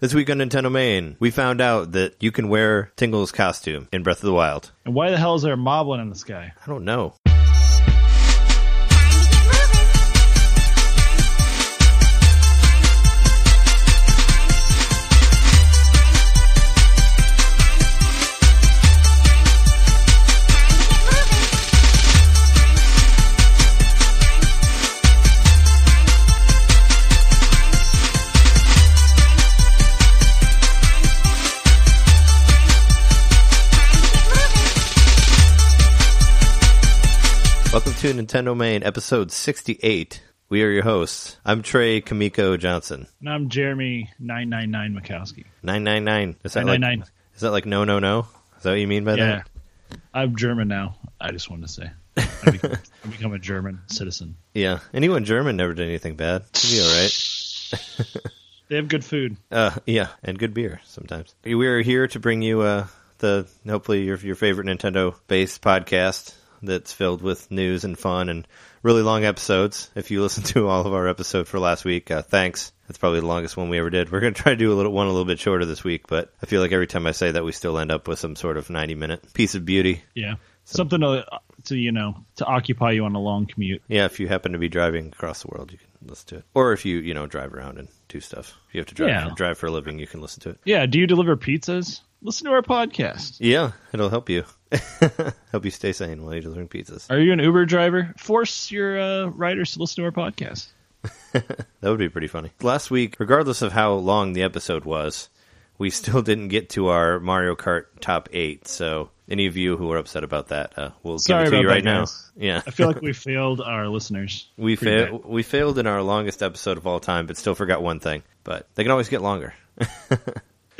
This week on Nintendo Main, we found out that you can wear Tingle's costume in Breath of the Wild. And why the hell is there a moblin in the sky? I don't know. Welcome to Nintendo Main, episode 68. We are your hosts. I'm Trey Kamiko Johnson. And I'm Jeremy nine nine nine Mikowski. 999. Is that like 999. Is that like no no no? Is that what you mean by Yeah, that? I'm German now. I just wanted to say I become, I become a German citizen. Yeah. Anyone German never did anything bad. It'll be all right. They have good food. Uh, yeah, and good beer sometimes. We are here to bring you uh, the hopefully your your favorite Nintendo based podcast that's filled with news and fun and really long episodes. If you listen to all of our episode for last week, uh, thanks. That's probably the longest one we ever did. We're going to try to do a little one a little bit shorter this week, but I feel like every time I say that, we still end up with some sort of ninety minute piece of beauty. Yeah, something to to you know to occupy you on a long commute. Yeah, if you happen to be driving across the world, you can listen to it. Or if you you know drive around and do stuff, if you have to drive Yeah. drive for a living, you can listen to it. Yeah. Do you deliver pizzas? Listen to our podcast. Yeah, it'll help you. help you stay sane while you're delivering pizzas. Are you an Uber driver? Force your uh, riders to listen to our podcast. That would be pretty funny. Last week, regardless of how long the episode was, we still didn't get to our Mario Kart top eight. So, any of you who are upset about that, uh, we'll Sorry give it to you right now. guys. Yeah, I feel like we failed our listeners. we failed. We failed in our longest episode of all time, but still forgot one thing. But they can always get longer.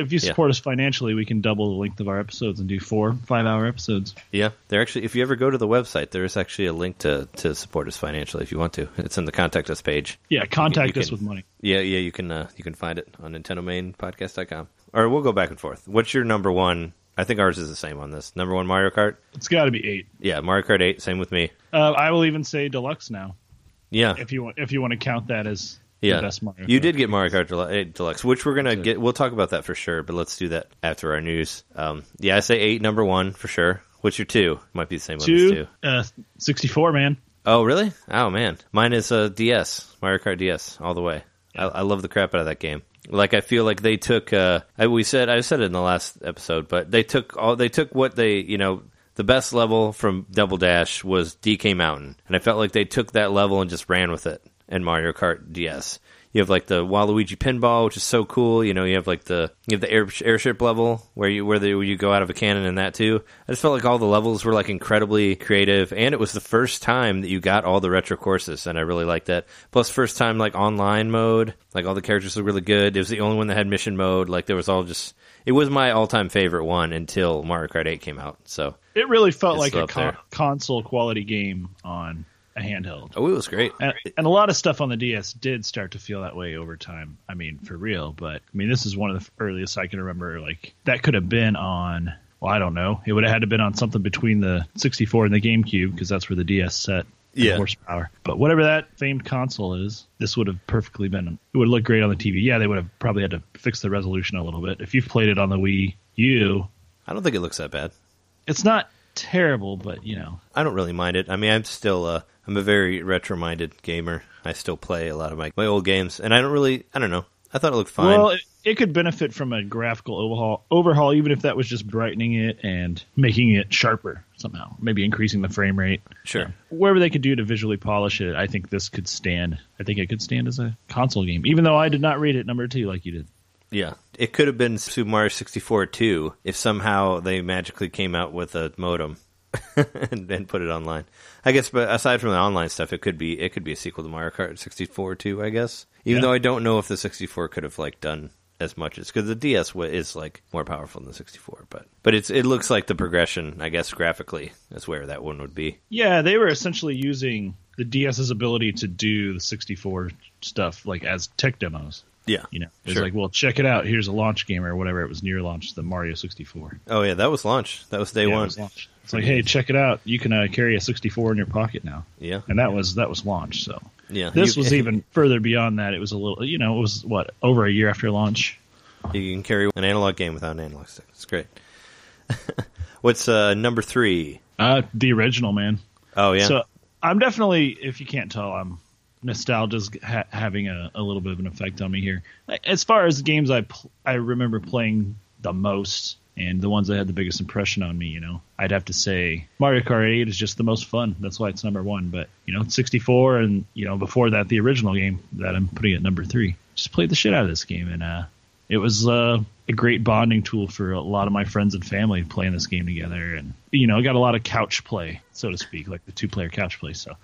If you support us financially, we can double the length of our episodes and do four five hour episodes. Yeah, they're actually. If you ever go to the website, there is actually a link to to support us financially if you want to. It's in the contact us page. Yeah, contact you us can- with money. Yeah, yeah, you can uh, you can find it on NintendoMainPodcast.com. Or we'll go back and forth. What's your number one? I think ours is the same on this. Number one Mario Kart. It's got to be eight. Yeah, Mario Kart Eight. Same with me. Uh, I will even say deluxe now, Yeah, if you want, if you want to count that as yeah. the best Mario. You did get Mario Kart Del- Deluxe, which we're gonna get. We'll talk about that for sure. But let's do that after our news. Um, yeah, I say eight, number one for sure. What's your two? Might be the same one as two, two. uh, sixty-four, man. Oh, really? Oh man, mine is a DS, Mario Kart DS, all the way. I, I love the crap out of that game. Like I feel like they took. Uh, I, we said I said it in the last episode, but they took all. They took what they you know. The best level from Double Dash was DK Mountain, and I felt like they took that level and just ran with it in Mario Kart DS. You have like the Waluigi pinball, which is so cool. You know, you have like the you have the air, airship level where you where, the, where you go out of a cannon and that too. I just felt like all the levels were like incredibly creative, and it was the first time that you got all the retro courses, and I really liked that. Plus, first time like online mode, like all the characters were really good. It was the only one that had mission mode. Like there was all just. It was my all-time favorite one until Mario Kart 8 came out. So, It really felt like a con- console quality game on a handheld. oh, it was great. And, and a lot of stuff on the DS did start to feel that way over time. I mean, for real. But I mean, this is one of the earliest I can remember. Like that could have been on. Well, I don't know. It would have had to been on something between the 64 and the GameCube because that's where the DS set Yeah. horsepower. But whatever that famed console is, this would have perfectly been. It would look great on the TV. Yeah, they would have probably had to fix the resolution a little bit. If you've played it on the Wii U, I don't think it looks that bad. it's not terrible, but you know, I don't really mind it. I mean, I'm still uh, I'm a very retro-minded gamer. I still play a lot of my my old games, and I don't really I don't know. I thought it looked fine. Well, it, it could benefit from a graphical overhaul, overhaul, even if that was just brightening it and making it sharper somehow, maybe increasing the frame rate. sure. Whatever they could do to visually polish it, I think this could stand. I think it could stand as a console game, even though I did not rate it number two like you did. Yeah, it could have been Super Mario 64 too if somehow they magically came out with a modem and then put it online. I guess, but aside from the online stuff, it could be it could be a sequel to Mario Kart 64 too. I guess, even Yeah. though I don't know if the 64 could have like done as much as because the DS is like more powerful than the 64, but but it's it looks like the progression. I guess graphically is where that one would be. Yeah, they were essentially using the DS's ability to do the 64 stuff like as tech demos. Yeah. You know, it's Sure. like, well, check it out. Here's a launch game or whatever. It was near launch, the Mario 64. Oh yeah, that was launch. That was day Yeah, one. was launch. It's like, hey, check it out. You can uh, carry a 64 in your pocket now, Yeah, and that was that was launch. So yeah. this You- was even further beyond that. It was a little, you know, it was what over a year after launch. You can carry an analog game without an analog stick. It's great. What's uh, number three? Uh, the original, man. Oh yeah, So I'm definitely, if you can't tell, I'm nostalgia's ha- having a, a little bit of an effect on me here. As far as games I pl- I remember playing the most and the ones that had the biggest impression on me, you know, I'd have to say Mario Kart 8 is just the most fun. That's why it's number one. But you know, 64 and you know before that the original game that I'm putting at number three. Just played the shit out of this game and uh, it was uh, a great bonding tool for a lot of my friends and family playing this game together and you know, I got a lot of couch play, so to speak, like the two player couch play. So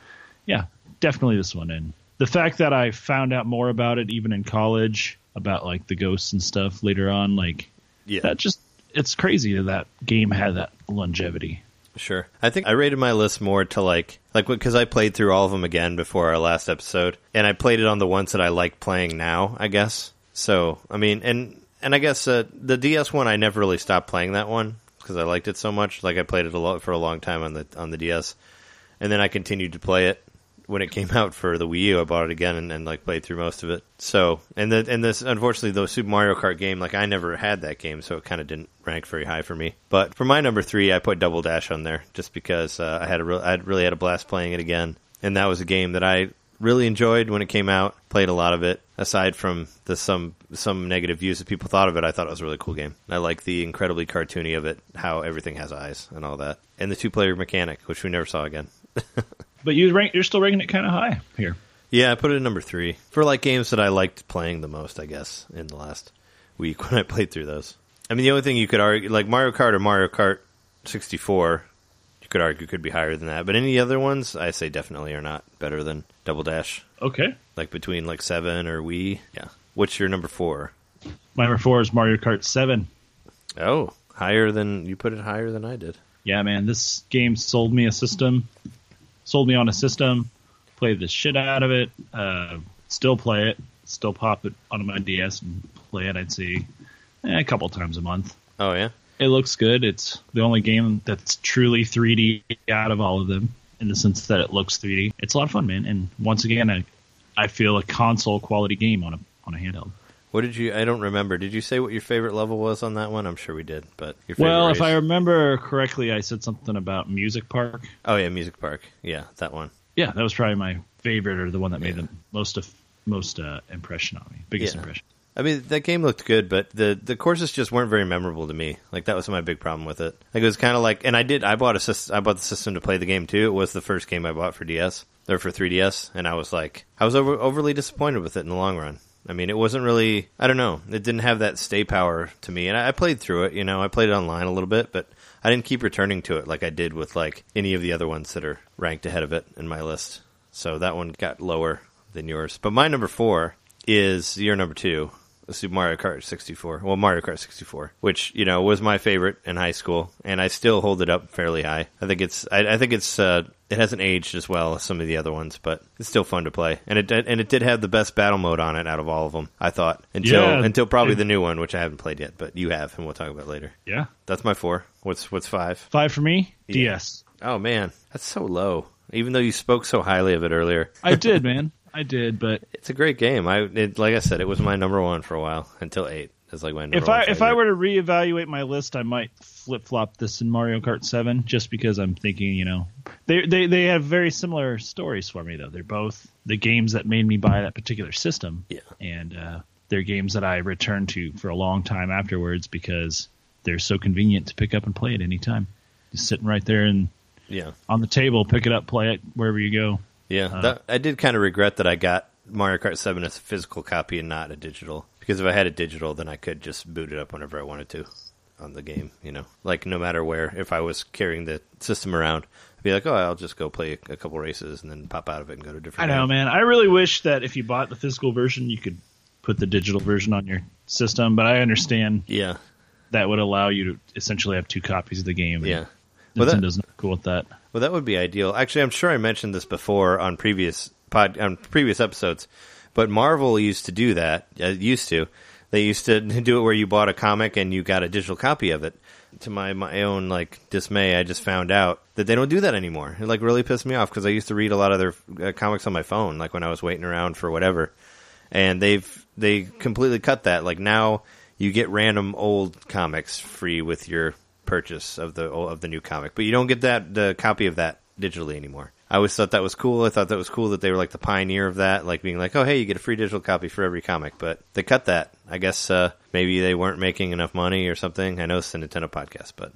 yeah, definitely this one. And the fact that I found out more about it even in college about like the ghosts and stuff later on, like yeah, that just it's crazy that that game had that longevity. Sure. I think I rated my list more to like like because I played through all of them again before our last episode, and I played it on the ones that I like playing now. I guess. So I mean, and and I guess uh, the DS one I never really stopped playing that one because I liked it so much. Like I played it a lot for a long time on the on the DS, and then I continued to play it when it came out for the Wii U. I bought it again and, and like played through most of it. So and the and this unfortunately the Super Mario Kart game like I never had that game, so it kind of didn't rank very high for me. But for my number three, I put Double Dash on there just because uh, I had a real I really had a blast playing it again, and that was a game that I really enjoyed when it came out. Played a lot of it. Aside from the some some negative views that people thought of it, I thought it was a really cool game. I like the incredibly cartoony of it, how everything has eyes and all that, and the two player mechanic, which we never saw again. But you rank, you're still ranking it kind of high here. Yeah, I put it at number three for like games that I liked playing the most. I guess in the last week when I played through those. I mean, the only thing you could argue, like Mario Kart or Mario Kart 64, you could argue could be higher than that. But any other ones, I say definitely are not better than Double Dash. Okay. Like between like seven or Wii. Yeah. What's your number four? My number four is Mario Kart 7. Oh, higher than you put it higher than I did. Yeah, man, this game sold me a system. Sold me on a system. Played the shit out of it. Uh, still play it. Still pop it onto my DS and play it. I'd say eh, a couple times a month. Oh yeah. It looks good. It's the only game that's truly 3D out of all of them, in the sense that it looks 3D. It's a lot of fun, man. And once again, I, I feel a console quality game on a on a handheld. What did you? I don't remember. Did you say what your favorite level was on that one? I'm sure we did, but your favorite Well, if? I remember correctly, I said something about Music Park. oh yeah, Music Park. Yeah, that one. Yeah, that was probably my favorite or the one that made Yeah. the most of most uh, impression on me, biggest Yeah. impression. I mean, that game looked good, but the the courses just weren't very memorable to me. Like that was my big problem with it. Like it was kind of like, and I did, I bought a I bought the system to play the game too. It was the first game I bought for DS or for 3DS, and I was like, I was over, overly disappointed with it in the long run. I mean, it wasn't really, I don't know, it didn't have that stay power to me, and I, I played through it. You know, I played it online a little bit, but I didn't keep returning to it like I did with like any of the other ones that are ranked ahead of it in my list. So that one got lower than yours. But my number four is your number two, Super Mario Kart 64. Well, Mario Kart 64, which you know was my favorite in high school, and I still hold it up fairly high. I think it's, I, I think it's, uh, it hasn't aged as well as some of the other ones, but it's still fun to play. And it, and it did have the best battle mode on it out of all of them. I thought until Yeah. until probably the new one, which I haven't played yet, but you have, and we'll talk about it later. Yeah, That's my four. What's what's five? five for me. Yeah. DS. Oh man, that's so low. Even though you spoke so highly of it earlier, I did, man. I did, but it's a great game. I it, like I said, it was my number one for a while until eight. Like number if I if I were to reevaluate my list, I might flip flop this in Mario Kart Seven, just because I'm thinking, you know, they they they have very similar stories for me though. They're both the games that made me buy that particular system. Yeah. and uh, they're games that I return to for a long time afterwards because they're so convenient to pick up and play at any time. Just sitting right there and yeah, on the table, pick it up, play it wherever you go. yeah, Uh, that, I did kind of regret that I got Mario Kart Seven as a physical copy and not a digital. Because if I had a digital, then I could just boot it up whenever I wanted to on the game. You know, like no matter where. If I was carrying the system around, I'd be like, oh, I'll just go play a, couple races and then pop out of it and go to a I different. know, game. man. I really wish that if you bought the physical version, you could put the digital version on your system. But I understand Yeah, that would allow you to essentially have two copies of the game. yeah. Well, that- Nintendo's not cool with that. Well, that would be ideal. Actually, I'm sure I mentioned this before on previous pod on previous episodes, but Marvel used to do that. Uh, used to, they used to do it where you bought a comic and you got a digital copy of it. To my my own like dismay, I just found out that they don't do that anymore. It like really pissed me off because I used to read a lot of their uh, comics on my phone, like when I was waiting around for whatever, and they've they completely cut that. Like now, you get random old comics free with your purchase of the of the new comic, but you don't get that the copy of that digitally anymore. I always thought that was cool. I thought that was cool that they were like the pioneer of that, like being like, "Oh, hey, you get a free digital copy for every comic." But they cut that. I guess uh, maybe they weren't making enough money or something. I know it's a Nintendo podcast, but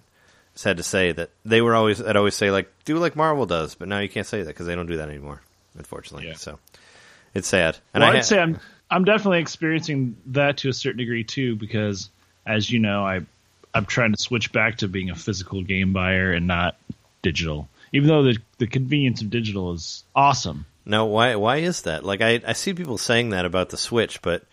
sad to say that they were always. I'd always say like, do like Marvel does, but now you can't say that because they don't do that anymore, unfortunately. Yeah. So it's sad. And well, I I'd ha- say I'm I'm definitely experiencing that to a certain degree too, because as you know, I I'm trying to switch back to being a physical game buyer and not digital. Even though the the convenience of digital is awesome. No, why why is that? Like I, I see people saying that about the Switch, but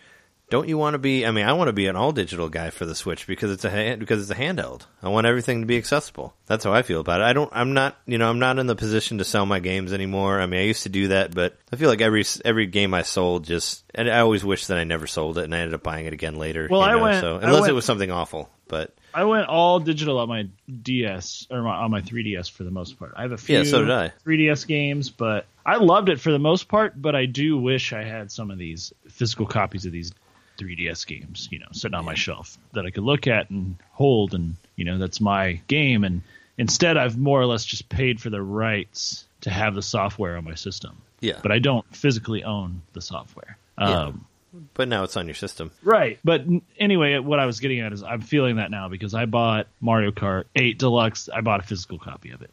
don't you want to be I mean, I want to be an all digital guy for the Switch because it's a hand, because it's a handheld. I want everything to be accessible. That's how I feel about it. I don't I'm not, you know, I'm not in the position to sell my games anymore. I mean, I used to do that, but I feel like every every game I sold just and I always wish that I never sold it and I ended up buying it again later, Well, I know, went- so unless it was something awful, but I went all digital on my DS or my, on my 3DS for the most part. I have a few Yeah, so did I. 3DS games, but I loved it for the most part. But I do wish I had some of these physical copies of these 3DS games, you know, sitting on my shelf that I could look at and hold, and you know, that's my game. And instead, I've more or less just paid for the rights to have the software on my system, yeah. but I don't physically own the software. Yeah. Um, But now it's on your system. Right. But anyway, what I was getting at is I'm feeling that now because I bought Mario Kart 8 Deluxe. I bought a physical copy of it.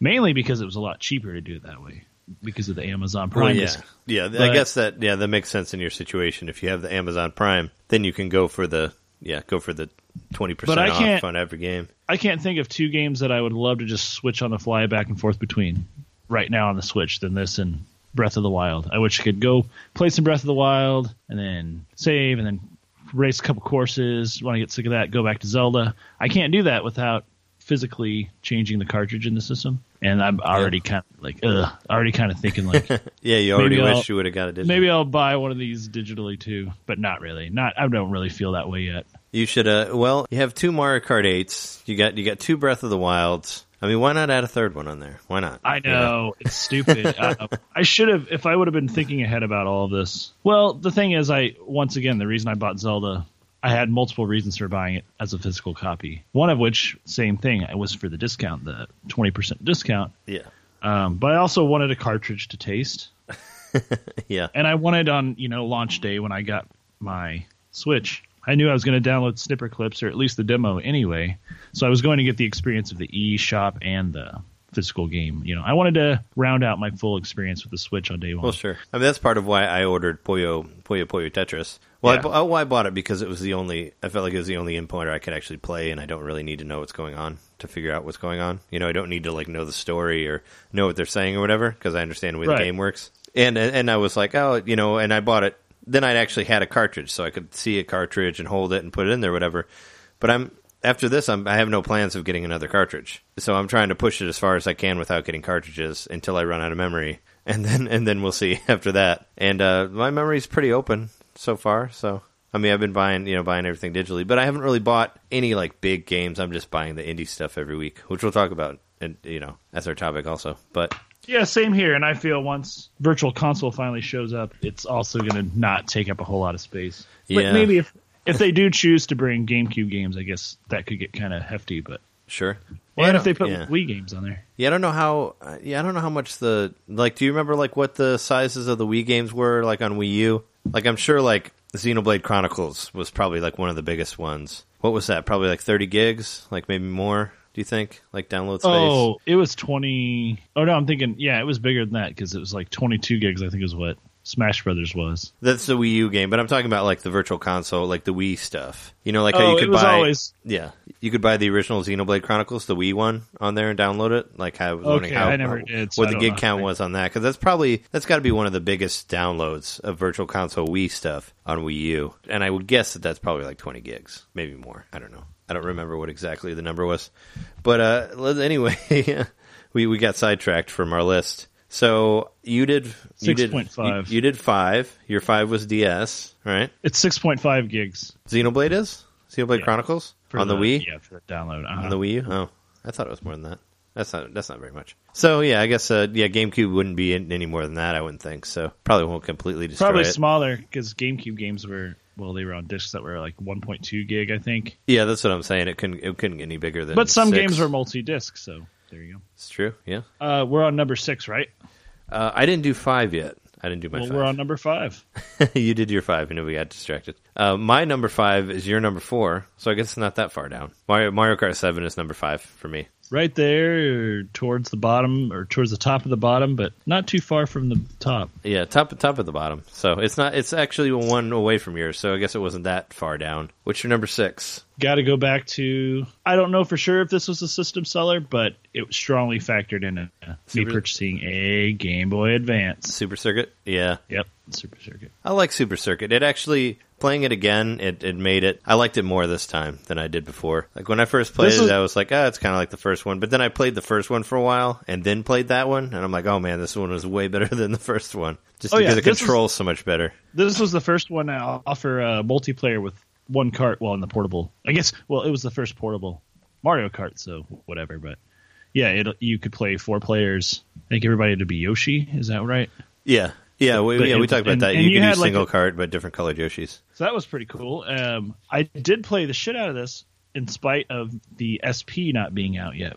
Mainly because it was a lot cheaper to do it that way because of the Amazon Prime. Well, yeah, discount. yeah. I guess that yeah that makes sense in your situation. If you have the Amazon Prime, then you can go for the yeah go for the twenty percent But I off can't- on every game. I can't think of two games that I would love to just switch on the fly back and forth between right now on the Switch than this and Breath of the Wild. I wish I could go play some Breath of the Wild and then save and then race a couple courses. When I get sick of that, go back to Zelda. I can't do that without physically changing the cartridge in the system. And I'm already kind of like, ugh, already kind of thinking like, Yeah, you already wish I'll- you would have got a digital. maybe I'll buy one of these digitally too, but not really. Not, I don't really feel that way yet. you should. Uh, well, you have two Mario Kart eights. You got you got two Breath of the Wilds. I mean, why not add a third one on there? Why not? I know it's stupid. uh, I should have, if I would have been thinking ahead about all of this. Well, the thing is, I once again the reason I bought Zelda, I had multiple reasons for buying it as a physical copy. One of which, same thing, it was for the discount, the twenty percent discount. Yeah, Um, but I also wanted a cartridge to taste, yeah, and I wanted on you know launch day when I got my Switch. I knew I was going to download Snipperclips or at least the demo anyway, so I was going to get the experience of the eShop and the physical game. You know, I wanted to round out my full experience with the Switch on day one. Well, sure. I mean, that's part of why I ordered Puyo Puyo Puyo Tetris. Well, I, Yeah. bu- oh, I bought it because it was the only. I felt like it was the only importer I could actually play, and I don't really need to know what's going on to figure out what's going on. You know, I don't need to like know the story or know what they're saying or whatever because I understand the way Right. the game works. And, and and I was like, oh, you know, and I bought it. Then I'd actually had a cartridge, so I could see a cartridge and hold it and put it in there, whatever. But I'm after this, I'm, I have no plans of getting another cartridge, so I'm trying to push it as far as I can without getting cartridges until I run out of memory, and then and then we'll see after that. And uh, my memory's pretty open so far, so I mean, I've been buying you know buying everything digitally, but I haven't really bought any like big games. I'm just buying the indie stuff every week, which we'll talk about, and you know that's our topic also. But Yeah, same here. And I feel once Virtual Console finally shows up, it's also going to not take up a whole lot of space. Yeah. But maybe if if they do choose to bring GameCube games, I guess that could get kind of hefty. But sure. Well, and if they put yeah. Wii games on there, Yeah, I don't know how. uh, Yeah, I don't know how much the like. Do you remember like what the sizes of the Wii games were like on Wii U? Like, I'm sure like Xenoblade Chronicles was probably like one of the biggest ones. What was that? Probably like 30 gigs, like maybe more. Do you think like download space? oh, it was twenty. Oh no, I'm thinking yeah, it was bigger than that because it was like 22 gigs. I think is what Smash Brothers was. That's the Wii U game, but I'm talking about like the Virtual Console, like the Wii stuff. You know, like how oh, you could it was buy. always Yeah, you could buy the original Xenoblade Chronicles, the Wii one, on there and download it. Like I was wondering Okay, how I never did, so what the gig count was on that because that's probably that's got to be one of the biggest downloads of Virtual Console Wii stuff on Wii U, and I would guess that that's probably like 20 gigs, maybe more. I don't know. I don't remember what exactly the number was, but uh, anyway, we we got sidetracked from our list. So you did you did 6.5. You, you did five. Your five was DS, right? it's 6.5 gigs Xenoblade is Xenoblade Yeah. Chronicles for on the, Wii. Yeah, for the download. Uh-huh. On the Wii U? Oh, I thought it was more than that. That's not that's not very much. So yeah, I guess uh, yeah, GameCube wouldn't be any more than that. I wouldn't think so. Probably won't completely destroy Probably it. smaller because GameCube games were well, they were on discs that were like 1.2 gig, I think. Yeah, that's what I'm saying. It couldn't it couldn't get any bigger than. But some six. games were multi-disc, so there you go. It's true. Yeah. Uh, we're on number six, right? Uh, I didn't do five yet. I didn't do my well, five. we're on number five. you did your five, and we got distracted. Uh, my number five is your number four, so I guess it's not that far down. Mario, Mario Kart Seven is number five for me. Right there, towards the bottom or towards the top of the bottom, but not too far from the top. Yeah, top top of the bottom. So it's not. It's actually one away from yours. So I guess it wasn't that far down. What's your number six? Got to go back to. I don't know for sure if this was a system seller, but it was strongly factored in uh, me purchasing a Game Boy Advance. Super Circuit. Yeah, Yep, Super Circuit. I like Super Circuit. It actually playing it again. It, it made it. I liked it more this time than I did before. Like when I first played This it, is- I was like, ah, it's kind of like the first one. But then I played the first one for a while and then played that one, and I'm like, oh man, this one was way better than the first one. Just Oh, because yeah, the this is- control's so much better. This was the first one to offer uh, multiplayer with one cart. Well, in the portable, I guess. Well, it was the first portable Mario Kart, so whatever. But yeah, it you could play four players. I think everybody had to be Yoshi. Is that right? Yeah. Yeah, we, yeah, we talked about and- that. and you you had do like single a- card, but different colored Yoshis. So that was pretty cool. Um, I did play the shit out of this in spite of the SP not being out yet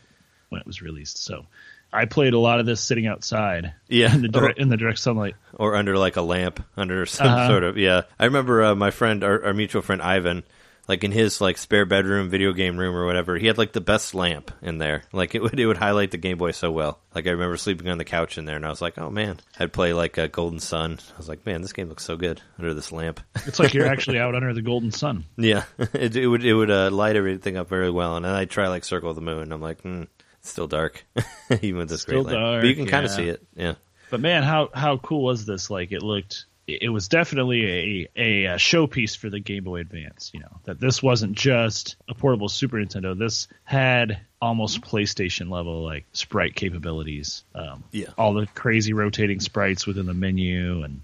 when it was released. So I played a lot of this sitting outside Yeah, in the direct, in the direct sunlight. or under like a lamp, under some Uh-huh. sort of yeah. I remember uh, my friend, our, our mutual friend Ivan, like in his like spare bedroom, video game room or whatever. He had like the best lamp in there. Like it would it would highlight the Game Boy so well. Like I remember sleeping on the couch in there, and I was like, oh man, I'd play like a Golden Sun. I was like, man, this game looks so good under this lamp. It's like you're actually out under the golden sun. yeah, it, it would it would uh, light everything up very well. And then I'd try like Circle of the Moon. I'm like, hmm, it's still dark, even with this Still great lamp. but you can kind of see it. Yeah. But man, how how cool was this? Like it looked. It was definitely a, a, showpiece for the Game Boy Advance. You know that this wasn't just a portable Super Nintendo. This had almost PlayStation level like sprite capabilities. Um, Yeah. all the crazy rotating sprites within the menu, and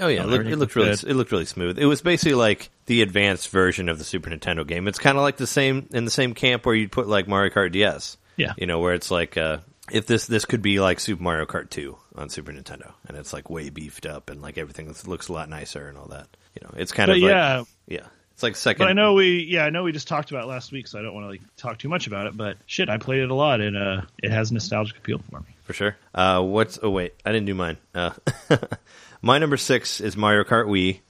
Oh yeah, it, looked, it looked really good. it looked really smooth. It was basically like the advanced version of the Super Nintendo game. It's kind of like the same in the same camp where you'd put like Mario Kart DS. Yeah. you know where it's like uh, if this this could be like Super Mario Kart 2 on Super Nintendo, and it's like way beefed up and like everything looks- looks a lot nicer and all that. You know, it's kind but of like, yeah. yeah, it's like second. But I know we yeah I know we just talked about it last week, so I don't want to like talk too much about it. But shit, I played it a lot, and uh, it has nostalgic appeal for me. for sure. Uh, what's oh wait, I didn't do mine. Uh, my number six is Mario Kart Wii,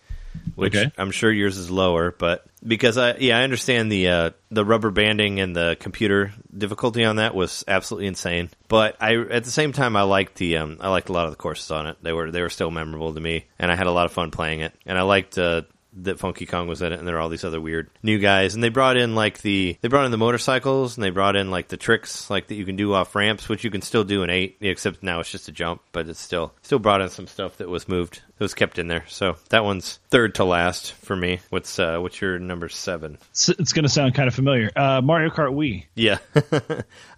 which Okay. I'm sure yours is lower, but because I yeah I understand the uh, the rubber banding and the computer difficulty on that was absolutely insane. But I at the same time I liked the um, I liked a lot of the courses on it. They were they were still memorable to me, and I had a lot of fun playing it. And I liked. Uh, that Funky Kong was in it, and there are all these other weird new guys, and they brought in like the they brought in the motorcycles, and they brought in like the tricks like that you can do off ramps, which you can still do in eight, except now it's just a jump, but it's still still brought in some stuff that was moved, that was kept in there. So that one's third to last for me. What's uh, what's your number seven? It's, it's going to sound kind of familiar. Uh, Mario Kart Wii. Yeah,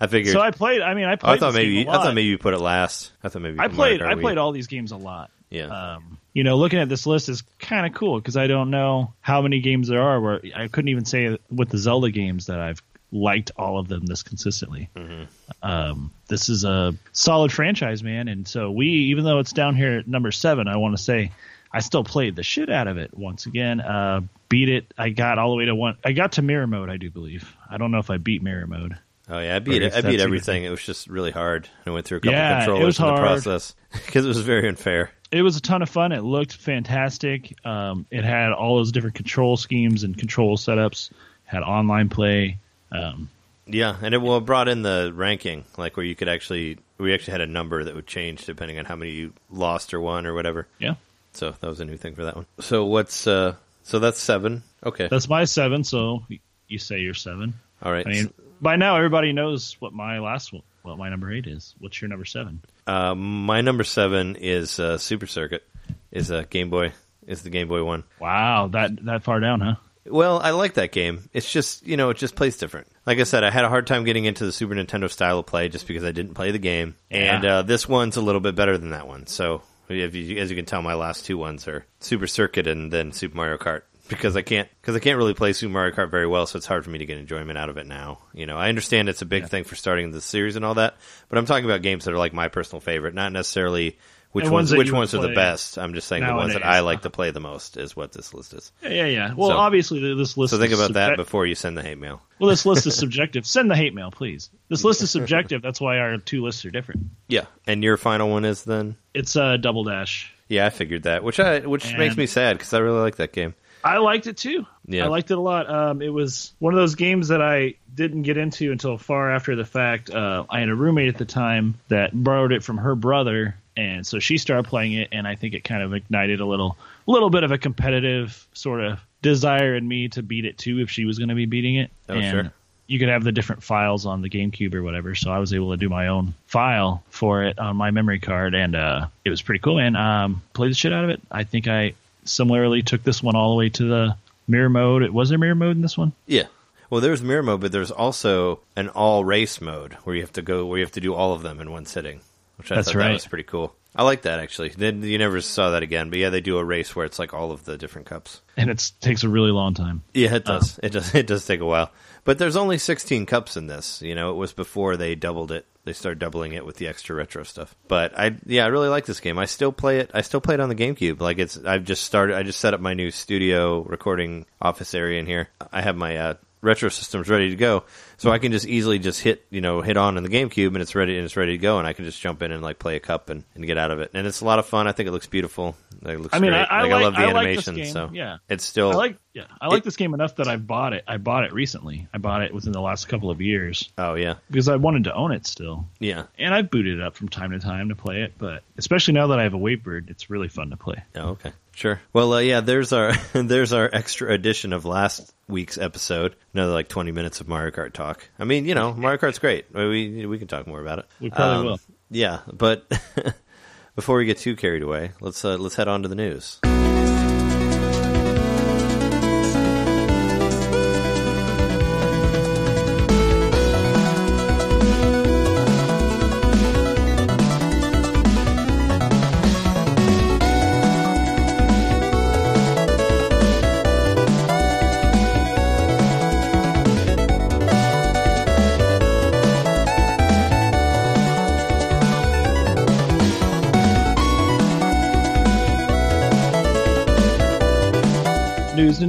I figured. So I played. I mean, I Oh, played. I thought maybe I thought maybe you put it last. I thought maybe you I played. I played all these games a lot. Yeah, Um, you know, looking at this list is kind of cool because I don't know how many games there are. Where I couldn't even say with the Zelda games that I've liked all of them this consistently. Mm-hmm. Um, this is a solid franchise, man. And so we, even though it's down here at number seven, I want to say I still played the shit out of it once again. Uh, beat it. I got all the way to one. I got to mirror mode. I do believe. I don't know if I beat mirror mode. Oh yeah, I beat it. I beat everything. It was just really hard. I went through a couple Yeah, controllers in the process because it was very unfair. It was a ton of fun. It looked fantastic. Um, it had all those different control schemes and control setups. Had online play. Um, Yeah, and it well brought in the ranking, like where you could actually we actually had a number that would change depending on how many you lost or won or whatever. yeah, So that was a new thing for that one. So what's uh so that's seven. Okay. that's my seven. So you say you're seven. All right. I mean, by now everybody knows what my last one, what my number eight is. What's your number seven? uh, my number seven is uh, Super Circuit. Is a Game Boy. Is the Game Boy one. Wow, that that far down, huh? Well, I like that game. It's just you know it just plays different. Like I said, I had a hard time getting into the Super Nintendo style of play just because I didn't play the game, Yeah. and uh, this one's a little bit better than that one. So, if you, as you can tell, my last two ones are Super Circuit and then Super Mario Kart because I can't because I can't really play Super Mario Kart very well, so it's hard for me to get enjoyment out of it now. You know, I understand it's a big thing for starting the series and all that, but I'm talking about games that are like my personal favorite, not necessarily which And ones, which ones are the best. I'm just saying the ones that. I like to play the most is what this list is. Yeah, yeah, yeah. Well, So- obviously this list. So think about that before you send the hate mail. Well, this list is subjective. Send the hate mail, please. This list is subjective. That's why our two lists are different. Yeah, and your final one is then. It's a double dash. Yeah, I figured that, which I which And- makes me sad because I really like that game. I liked it too. Yeah. I liked it a lot. Um, it was one of those games that I didn't get into until far after the fact. Uh, I had a roommate at the time that borrowed it from her brother, and so she started playing it, and I think it kind of ignited a little, little bit of a competitive sort of desire in me to beat it too if she was going to be beating it. Oh, and sure. You could have the different files on the GameCube or whatever, so I was able to do my own file for it on my memory card, and uh, it was pretty cool. And um, played the shit out of it. I think I similarly took this one all the way to the mirror mode. It was there mirror mode in this one? Yeah. Well, there's mirror mode, but there's also an all race mode where you have to go where you have to do all of them in one sitting, which I That's thought that right. was pretty cool. I like that actually. Then you never saw that again, but yeah, they do a race where it's like all of the different cups. And it takes a really long time. Yeah, it uh, does. It does. It does take a while, but there's only 16 cups in this. You know, it was before they doubled it. They started doubling it with the extra retro stuff. But I, yeah, I really like this game. I still play it. I still play it on the GameCube. Like it's. I've just started. I just set up my new studio recording office area in here. I have my uh, retro systems ready to go, so I can just easily just hit you know hit on in the GameCube and it's ready and it's ready to go, and I can just jump in and like play a cup and, and get out of it. And it's a lot of fun. I think it looks beautiful. It looks I mean, great. I- I like, like- love the I like this animation. game. So Yeah. it's still. I like yeah, I like It- this game enough that I bought it. I bought it recently. I bought it within the last couple of years oh yeah, because I wanted to own it still. yeah. And I've booted it up from time to time to play it, but especially now that I have a Wavebird, it's really fun to play. Oh, okay. Sure. Well, uh, yeah. There's our there's our extra edition of last week's episode. Another like 20 minutes of Mario Kart talk. I mean, you know, Mario Kart's great. We we can talk more about it. We probably will. Yeah, but before we get too carried away, let's uh, let's head on to the news.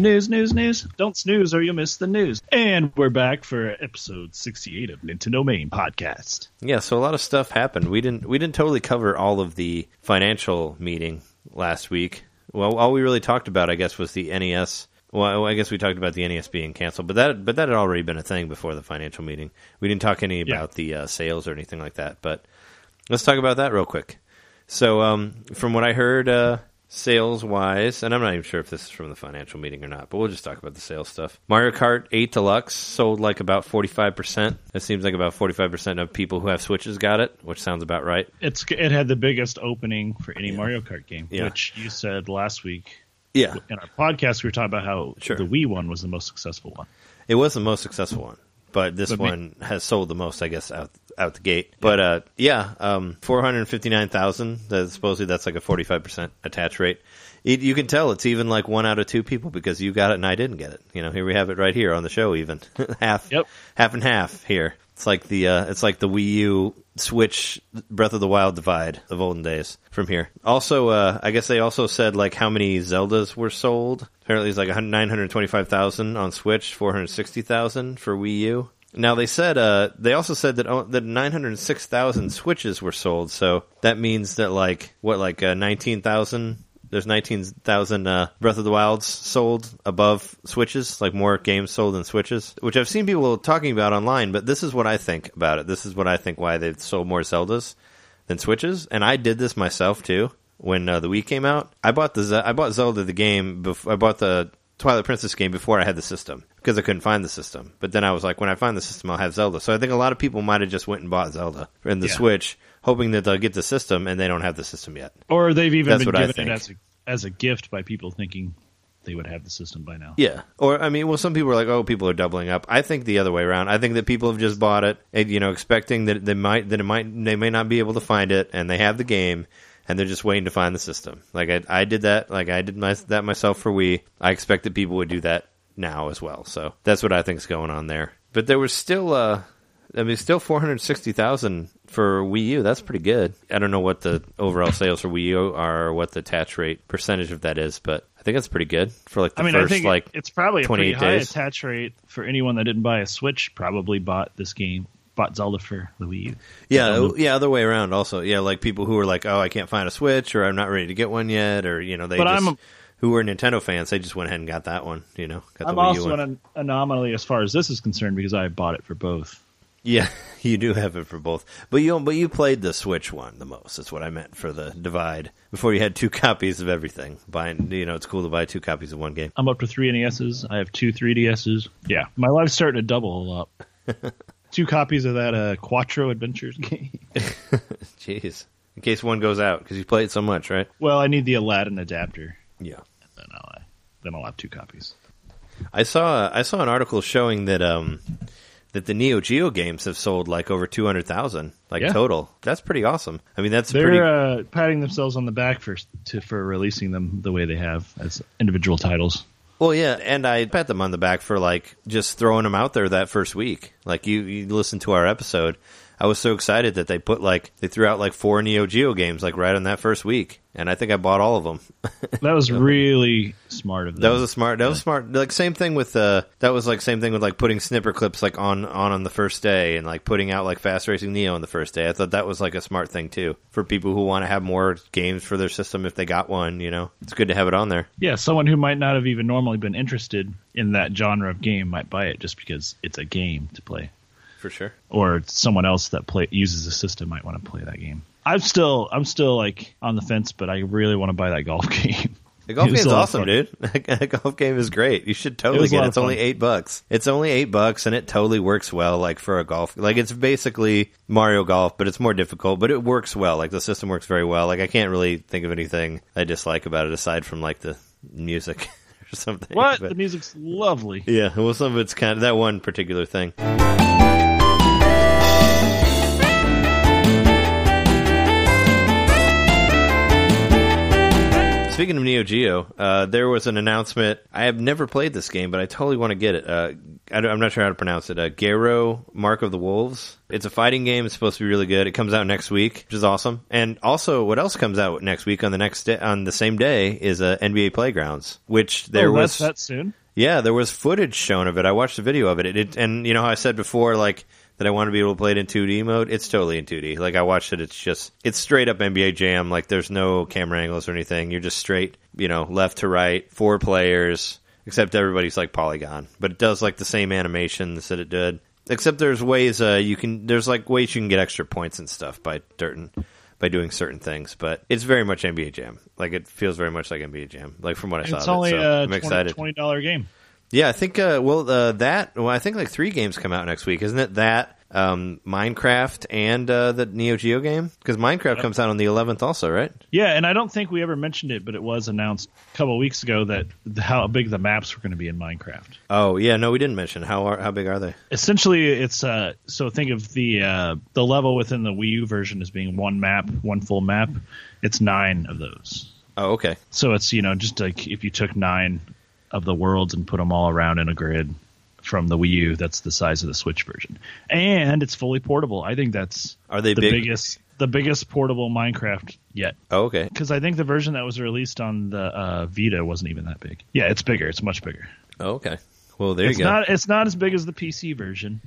News, news, news. Don't snooze or you'll miss the news. And we're back for episode 68 of Nintendo Main Podcast. Yeah, so a lot of stuff happened. We didn't we didn't totally cover all of the financial meeting last week. Well, all we really talked about, I guess, was the NES. Well, I guess we talked about the NES being canceled, but that but that had already been a thing before the financial meeting. We didn't talk any Yeah. about the uh, sales or anything like that. But let's talk about that real quick. So, um, from what I heard, uh, sales wise, and I'm not even sure if this is from the financial meeting or not, but we'll just talk about the sales stuff. Mario Kart 8 Deluxe sold like about 45%. It seems like about 45% of people who have Switches got it, which sounds about right. It's It had the biggest opening for any Mario Kart game, Yeah. which you said last week Yeah. in our podcast. We were talking about how Sure. the Wii one was the most successful one. It was the most successful one, but this But one has sold the most, I guess, out out the gate. But uh, yeah, um, four hundred fifty nine thousand. Supposedly that's like a forty five percent attach rate. It, you can tell it's even like one out of two people because you got it and I didn't get it. You know, here we have it right here on the show, even half, Yep. half and half here. It's like the uh, it's like the Wii U Switch Breath of the Wild divide of olden days from here. Also, uh, I guess they also said like how many Zeldas were sold. Apparently, it's like nine hundred twenty five thousand on Switch, four hundred sixty thousand for Wii U. Now they said uh, they also said that oh, that nine hundred six thousand Switches were sold. So that means that like what like uh, nineteen thousand. There's 19,000 uh, Breath of the Wilds sold above Switches, like more games sold than Switches, which I've seen people talking about online, but this is what I think about it. This is what I think why they've sold more Zeldas than Switches, and I did this myself too when uh, the Wii came out. I bought the Ze- I bought Zelda the game before I bought the Twilight Princess game before I had the system because I couldn't find the system. But then I was like, when I find the system, I'll have Zelda. So I think a lot of people might have just went and bought Zelda in the Yeah. Switch, hoping that they'll get the system, and they don't have the system yet. Or they've even That's been given it as a, as a gift by people thinking they would have the system by now. Yeah. Or I mean, well, some people are like, "Oh, people are doubling up." I think the other way around. I think that people have just bought it, and, you know, expecting that they might that it might they may not be able to find it, and they have the game, and they're just waiting to find the system. Like I, I did that. Like I did my, that myself for Wii. I expect that people would do that now as well. So that's what I think is going on there. But there was still, uh, I mean, still four hundred sixty thousand for Wii U. That's pretty good. I don't know what the overall sales for Wii U are, or what the attach rate percentage of that is, but I think that's pretty good for like the I mean, first I think like. it's probably a pretty 28 high days. attach rate for anyone that didn't buy a Switch. Probably bought this game, bought Zelda for the Wii U. Yeah, Zelda. yeah, other way around. Also, yeah, like people who are like, "Oh, I can't find a Switch," or "I'm not ready to get one yet," or you know, they But just I'm who were Nintendo fans, they just went ahead and got that one. You know, got I'm also one. an anomaly as far as this is concerned because I bought it for both. Yeah, you do have it for both, but you but you played the Switch one the most. That's what I meant for the divide. Before you had two copies of everything. Buying, you know, it's cool to buy two copies of one game. I'm up to three NESs. I have two 3DSs. Yeah, my life's starting to double up. two copies of that uh, Quattro Adventures game. Jeez, in case one goes out because you play it so much, right? well, I need the Aladdin adapter. Yeah. Then I'll, then I'll have two copies. I saw I saw an article showing that um that the Neo Geo games have sold like over two hundred thousand, like Yeah. total. That's pretty awesome. I mean, that's They're pretty. uh, patting themselves on the back for to, for releasing them the way they have as individual titles. Well, yeah, and I pat them on the back for like just throwing them out there that first week. Like you, you listen to our episode. I was so excited that they put like they threw out like four Neo Geo games like right on that first week, and I think I bought all of them. That was really smart of them. That was a smart. That was smart. Like same thing with uh That was like same thing with like putting Snipperclips like on on on the first day, and like putting out like Fast Racing Neo on the first day. I thought that was like a smart thing too for people who want to have more games for their system if they got one. You know, it's good to have it on there. yeah, someone who might not have even normally been interested in that genre of game might buy it just because it's a game to play, For sure. or someone else that play uses the system might want to play that game. I'm still I'm still like on the fence, but I really want to buy that golf game. The golf It was game's a lot of awesome, dude. the golf game is great. You should totally a get it. It's only eight bucks. It's only eight bucks, and it totally works well. Like for a golf, like it's basically Mario Golf, but it's more difficult. But it works well. Like the system works very well. Like I can't really think of anything I dislike about it aside from like the music or something. What But- the music's lovely. yeah, well, some of it's kind of that one particular thing. Speaking of Neo Geo, uh, there was an announcement. I have never played this game, but I totally want to get it. Uh, I am not sure how to pronounce it. Uh, Garou Mark of the Wolves. It's a fighting game. It's supposed to be really good. It comes out next week, which is awesome. And also, what else comes out next week on the next day, on the same day is uh, NBA Playgrounds, which there oh, was that soon. yeah, there was footage shown of it. I watched a video of it. It, it. And you know how I said before, like that I want to be able to play it in 2D mode. It's totally in 2D. Like I watched it. It's just it's straight up NBA Jam. Like there's no camera angles or anything. You're just straight, you know, left to right, four players. Except everybody's like polygon, but it does like the same animations that it did. Except there's ways uh, you can. There's like ways you can get extra points and stuff by certain by doing certain things. But it's very much NBA Jam. Like it feels very much like NBA Jam. Like from what I saw. It's of it. only So a I'm excited. twenty dollar game. Yeah, I think. Uh, well, uh, that. Well, I think like three games come out next week, isn't it? That um, Minecraft and uh, the Neo Geo game because Minecraft comes out on the 11th, also, right? Yeah, and I don't think we ever mentioned it, but it was announced a couple of weeks ago that how big the maps were going to be in Minecraft. Oh, yeah. No, we didn't mention how are, how big are they? Essentially, it's uh, so think of the uh, the level within the Wii U version as being one map, one full map. It's nine of those. Oh, okay. So it's you know just like if you took nine of the worlds and put them all around in a grid from the Wii U, that's the size of the Switch version, and it's fully portable. I think that's Are they the big? biggest the biggest portable Minecraft yet. Oh, okay. Because I think the version that was released on the uh, Vita wasn't even that big. Yeah, it's bigger. It's much bigger. Oh, okay. Well, there it's you go. not. It's not as big as the PC version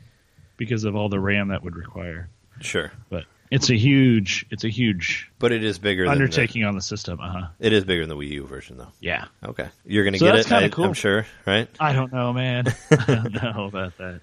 because of all the RAM that would require. sure, But it's a huge. It's a huge but it is bigger. Than undertaking on the system. Uh huh. It is bigger than the Wii U version, though. Yeah. Okay, you're gonna So get it. I, cool. I'm sure, right? I don't know, man. I don't know about that.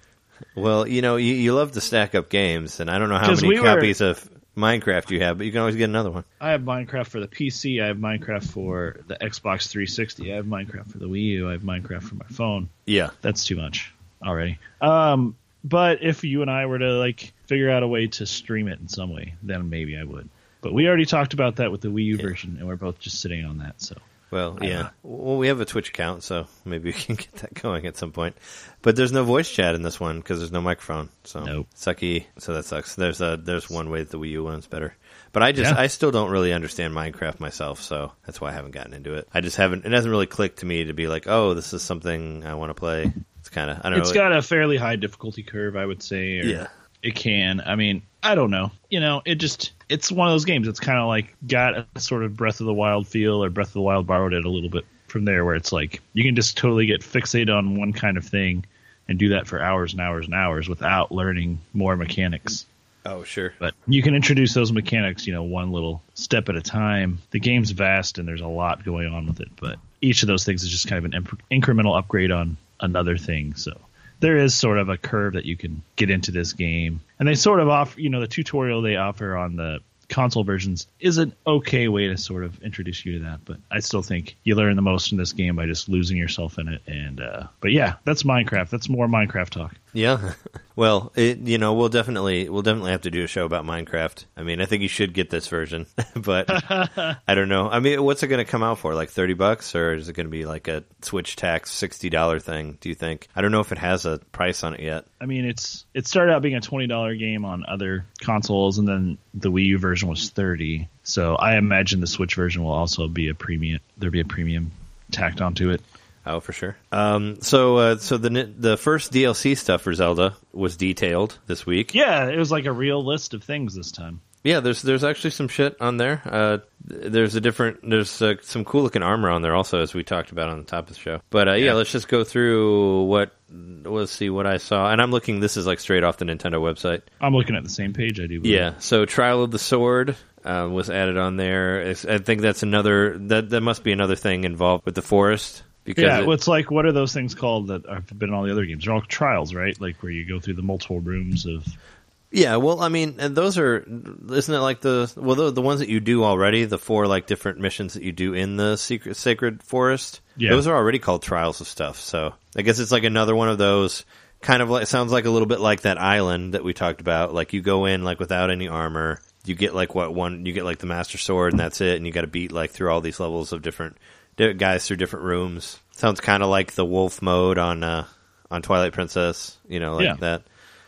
Well, you know, you, you love to stack up games, and I don't know how many we were- copies of Minecraft you have, but you can always get another one. I have Minecraft for the PC. I have Minecraft for the Xbox 360. I have Minecraft for the Wii U. I have Minecraft for my phone. Yeah. That's too much already. Um, but if you and I were to like figure out a way to stream it in some way, then maybe I would. But we already talked about that with the Wii U version, and we're both just sitting on that. So Well, yeah. Well, we have a Twitch account, so maybe we can get that going at some point. But there's no voice chat in this one because there's no microphone. So Nope. sucky. So that sucks. There's a there's one way that the Wii U one's better. But I just Yeah. I still don't really understand Minecraft myself, so that's why I haven't gotten into it. I just haven't. It hasn't really clicked to me to be like, oh, this is something I want to play. It's kind of I don't it's know. got a fairly high difficulty curve, I would say. Or, yeah. It can. I mean, I don't know. You know, it just it's one of those games. It's kind of like got a sort of Breath of the Wild feel, or Breath of the Wild borrowed it a little bit from there, where it's like you can just totally get fixated on one kind of thing and do that for hours and hours and hours without learning more mechanics. Oh, sure. But you can introduce those mechanics, you know, one little step at a time. The game's vast and there's a lot going on with it, but each of those things is just kind of an imp- incremental upgrade on another thing. So there is sort of a curve that you can get into this game. And they sort of offer, you know, the tutorial they offer on the console versions is an okay way to sort of introduce you to that. But I still think you learn the most in this game by just losing yourself in it. And uh, but yeah, that's Minecraft. That's more Minecraft talk. Yeah. Well, it, you know, we'll definitely we'll definitely have to do a show about Minecraft. I mean, I think you should get this version, but I don't know. I mean, what's it going to come out for? Like thirty bucks, or is it going to be like a Switch tax sixty dollar thing? Do you think? I don't know if it has a price on it yet. I mean, it's it started out being a twenty dollar game on other consoles, and then the Wii U version was thirty. So I imagine the Switch version will also be a premium. There'll be a premium tacked onto it. Oh, for sure. Um, so, uh, so the the first DLC stuff for Zelda was detailed this week. Yeah, it was like a real list of things this time. Yeah, there's there's actually some shit on there. Uh, there's a different there's uh, some cool looking armor on there also, as we talked about on the top of the show. But uh, yeah. Yeah. let's just go through what let's see what I saw. And I'm looking. This is like straight off the Nintendo website. I'm looking at the same page. I do. believe. Yeah. So Trial of the Sword uh, was added on there. It's, I think that's another that that must be another thing involved with the forest because Yeah, it- it's like what are those things called that have been in all the other games? They're all trials, right? Like where you go through the multiple rooms of. Yeah, well, I mean, and those are isn't it like the well the, the ones that you do already, the four like different missions that you do in the secret sacred forest. Yeah. those are already called trials of stuff. So I guess it's like another one of those kind of like sounds like a little bit like that island that we talked about. Like you go in like without any armor, you get like what one you get like the master sword and that's it, and you got to beat like through all these levels of different guys through different rooms. Sounds kind of like the wolf mode on uh on Twilight Princess, you know, like Yeah. that.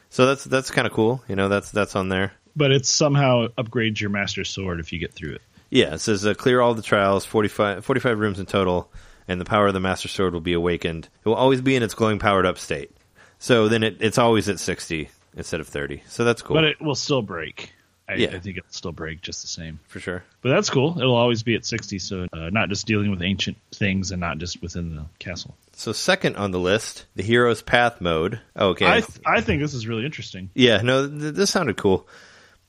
So that's that's kind of cool. You know, that's that's on there. But it somehow upgrades your master sword if you get through it. Yeah, it says uh, clear all the trials, 45, 45 rooms in total, and the power of the Master Sword will be awakened. It will always be in its glowing powered up state. So then it, it's always at 60 instead of 30. So that's cool. But it will still break. I, Yeah. I think it'll still break just the same. for sure. But that's cool. It'll always be at 60, so uh, not just dealing with ancient things and not just within the castle. So second on the list, the Hero's Path mode. Okay. I th- I think this is really interesting. Yeah, no, th- this sounded cool.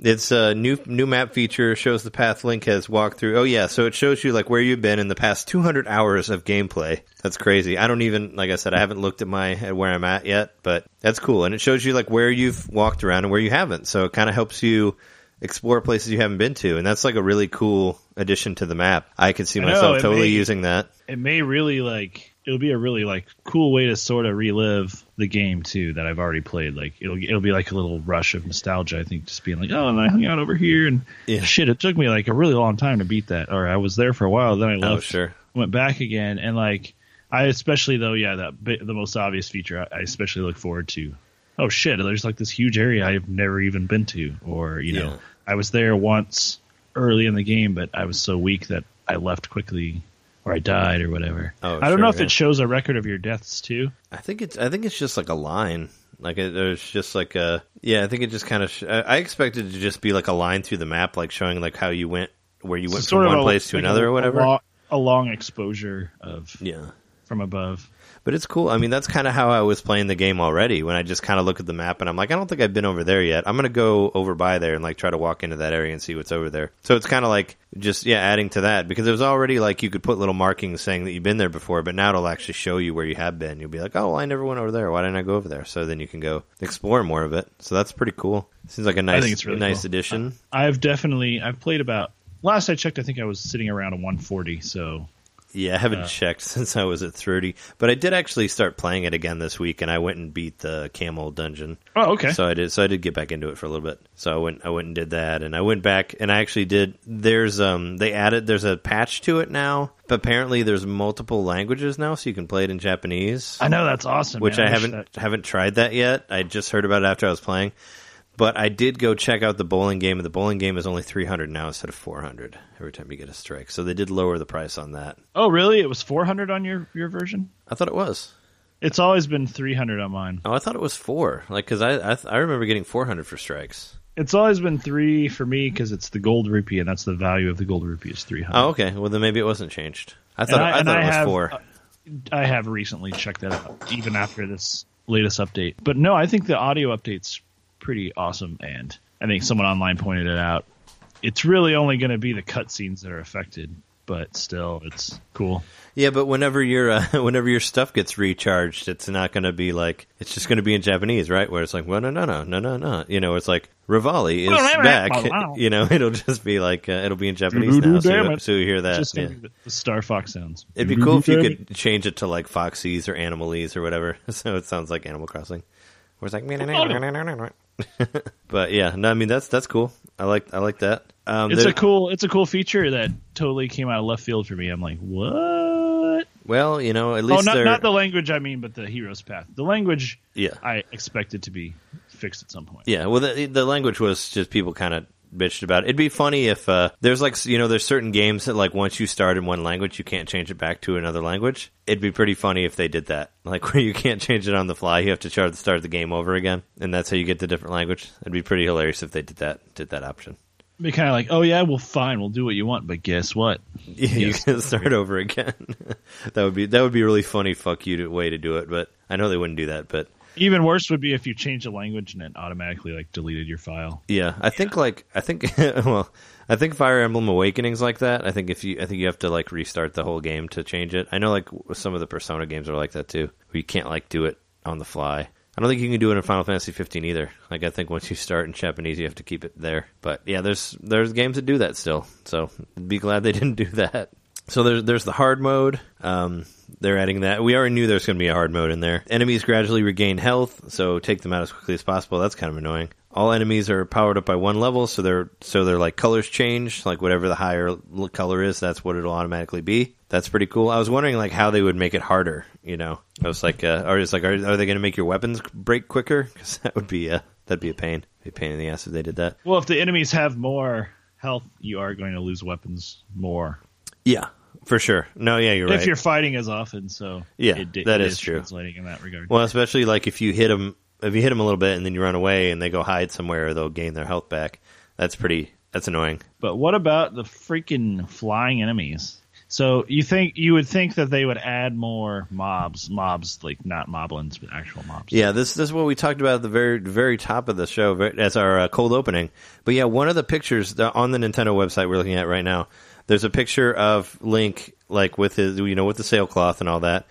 It's a new new map feature. Shows the path Link has walked through. Oh yeah, so it shows you like where you've been in the past 200 hours of gameplay. That's crazy. I don't even like I said I haven't looked at my at where I'm at yet, but that's cool. And it shows you like where you've walked around and where you haven't. So it kind of helps you explore places you haven't been to, and that's like a really cool addition to the map. I could see I know, myself totally may- using that. It may really like it'll be a really like cool way to sort of relive the game too that I've already played. Like it'll it'll be like a little rush of nostalgia. I think just being like, oh, and I hung out over here and Yeah. shit. It took me like a really long time to beat that, or I was there for a while. Then I oh, left. Oh sure. went back again and like i especially though yeah that the most obvious feature I, especially look forward to oh shit there's like this huge area i've never even been to or you know Yeah. I was there once early in the game but i was so weak that i left quickly or i died or whatever Oh, i don't know if yeah. it shows a record of your deaths too I think it's I think it's just like a line. Like it, there's just like a yeah. I think it just kind of. Sh- I I expected it to just be like a line through the map, like showing like how you went, where you went Sort from one a- place to like another a, or whatever. a, lo- a long exposure of yeah, from above but it's cool. I mean, that's kind of how I was playing the game already. When I just kind of look at the map and I'm like, I don't think I've been over there yet. I'm gonna go over by there and like try to walk into that area and see what's over there. So it's kind of like just yeah, adding to that because it was already like you could put little markings saying that you've been there before, but now it'll actually show you where you have been. You'll be like, oh, well, I never went over there. Why didn't I go over there? So then you can go explore more of it. So that's pretty cool. Seems like a nice, think it's really nice cool. addition. i've definitely i've played about last i checked i think i was sitting around a 140 so Yeah, I haven't Uh, checked since I was at 30, but I did actually start playing it again this week, and I went and beat the camel dungeon. oh okay So I did. So I did get back into it for a little bit. So I went. I went and did that, and I went back and I actually did. There's um. They added. There's a patch to it now. But apparently, there's multiple languages now, so you can play it in Japanese. I know that's awesome. which man. I wish haven't that- haven't tried that yet. I just heard about it after I was playing. But I did go check out the bowling game, and the bowling game is only 300 now instead of 400 every time you get a strike. So they did lower the price on that. Oh, really? It was 400 on your your version. I thought it was. It's always been 300 on mine. Oh, I thought it was four. Like, because I, I I remember getting 400 for strikes. It's always been three for me because it's the gold rupee, and that's the value of the gold rupee is 300. Oh, okay. Well, then maybe it wasn't changed. I thought I- I, thought it was have- four. uh, I have recently checked that out, even after this latest update. But no, I think the audio update's pretty awesome, and I think someone online pointed it out. It's really only going to be the cutscenes that are affected, but still, it's cool. Yeah, but whenever your uh, whenever your stuff gets recharged, it's not going to be like it's just going to be in Japanese, right? Where it's like, well, no, no, no, no, no, no. You know, it's like Revali is back. you know, it'll just be like uh, it'll be in Japanese now, so, you- so you hear that. Just yeah. gonna be the, the Star Fox sounds. It'd be cool if you could change it to like Foxies or Animalese or whatever, so it sounds like Animal Crossing. Where it's like, but yeah, no, I mean that's that's cool. I like I like that. Um, It's a cool. It's a cool feature that totally came out of left field for me. I'm like, what? well, you know, at Oh, least not they're not the language. I mean, but the hero's path. The language yeah. I expected to be fixed at some point. Yeah, well, the, the language was just people kind of bitched about it. It'd be funny if uh, there's like you know there's certain games that like once you start in one language you can't change it back to another language. It'd be pretty funny if they did that, like where you can't change it on the fly. You have to start start the game over again, and that's how you get the different language. It'd be pretty hilarious if they did that did that option. Be kind of like, oh yeah, well, fine, we'll do what you want, but guess what? Yeah, you can start over again. that would be that would be a really funny fuck you to, way to do it, but I know they wouldn't do that. But Even worse would be if you changed the language and it automatically like deleted your file. Yeah, I think like I think well, I think Fire Emblem Awakening's like that. I think if you I think you have to like restart the whole game to change it. I know like some of the Persona games are like that too. Where you can't like do it on the fly. I don't think you can do it in Final Fantasy 15 either. Like I think once you start in Japanese, you have to keep it there. But yeah, there's there's games that do that still. So be glad they didn't do that. So there's there's the hard mode. Um, they're adding that. We already knew there's going to be a hard mode in there. Enemies gradually regain health, so take them out as quickly as possible. That's kind of annoying. All enemies are powered up by one level, so they're so they're like colors change. Like whatever the higher color is, that's what it'll automatically be. That's pretty cool. I was wondering like how they would make it harder. You know, I was like, uh, or it's like, are, are they going to make your weapons break quicker? Because that would be uh, that'd be a pain. Be a pain in the ass if they did that. Well, if the enemies have more health, you are going to lose weapons more Yeah, for sure. No, yeah, you're right. if you're fighting as often. So Yeah, it, it that is is true. Translating in that regard. Well, especially like if you hit them, if you hit them a little bit and then you run away and they go hide somewhere, they'll gain their health back. That's pretty. That's annoying. But what about the freaking flying enemies? So you think you would think that they would add more mobs, mobs like not moblins, but actual mobs. Yeah, this this is what we talked about at the very very top of the show as our uh, cold opening. But yeah, one of the pictures on the Nintendo website we're looking at right now, there's a picture of Link like with his you know with the sailcloth and all that,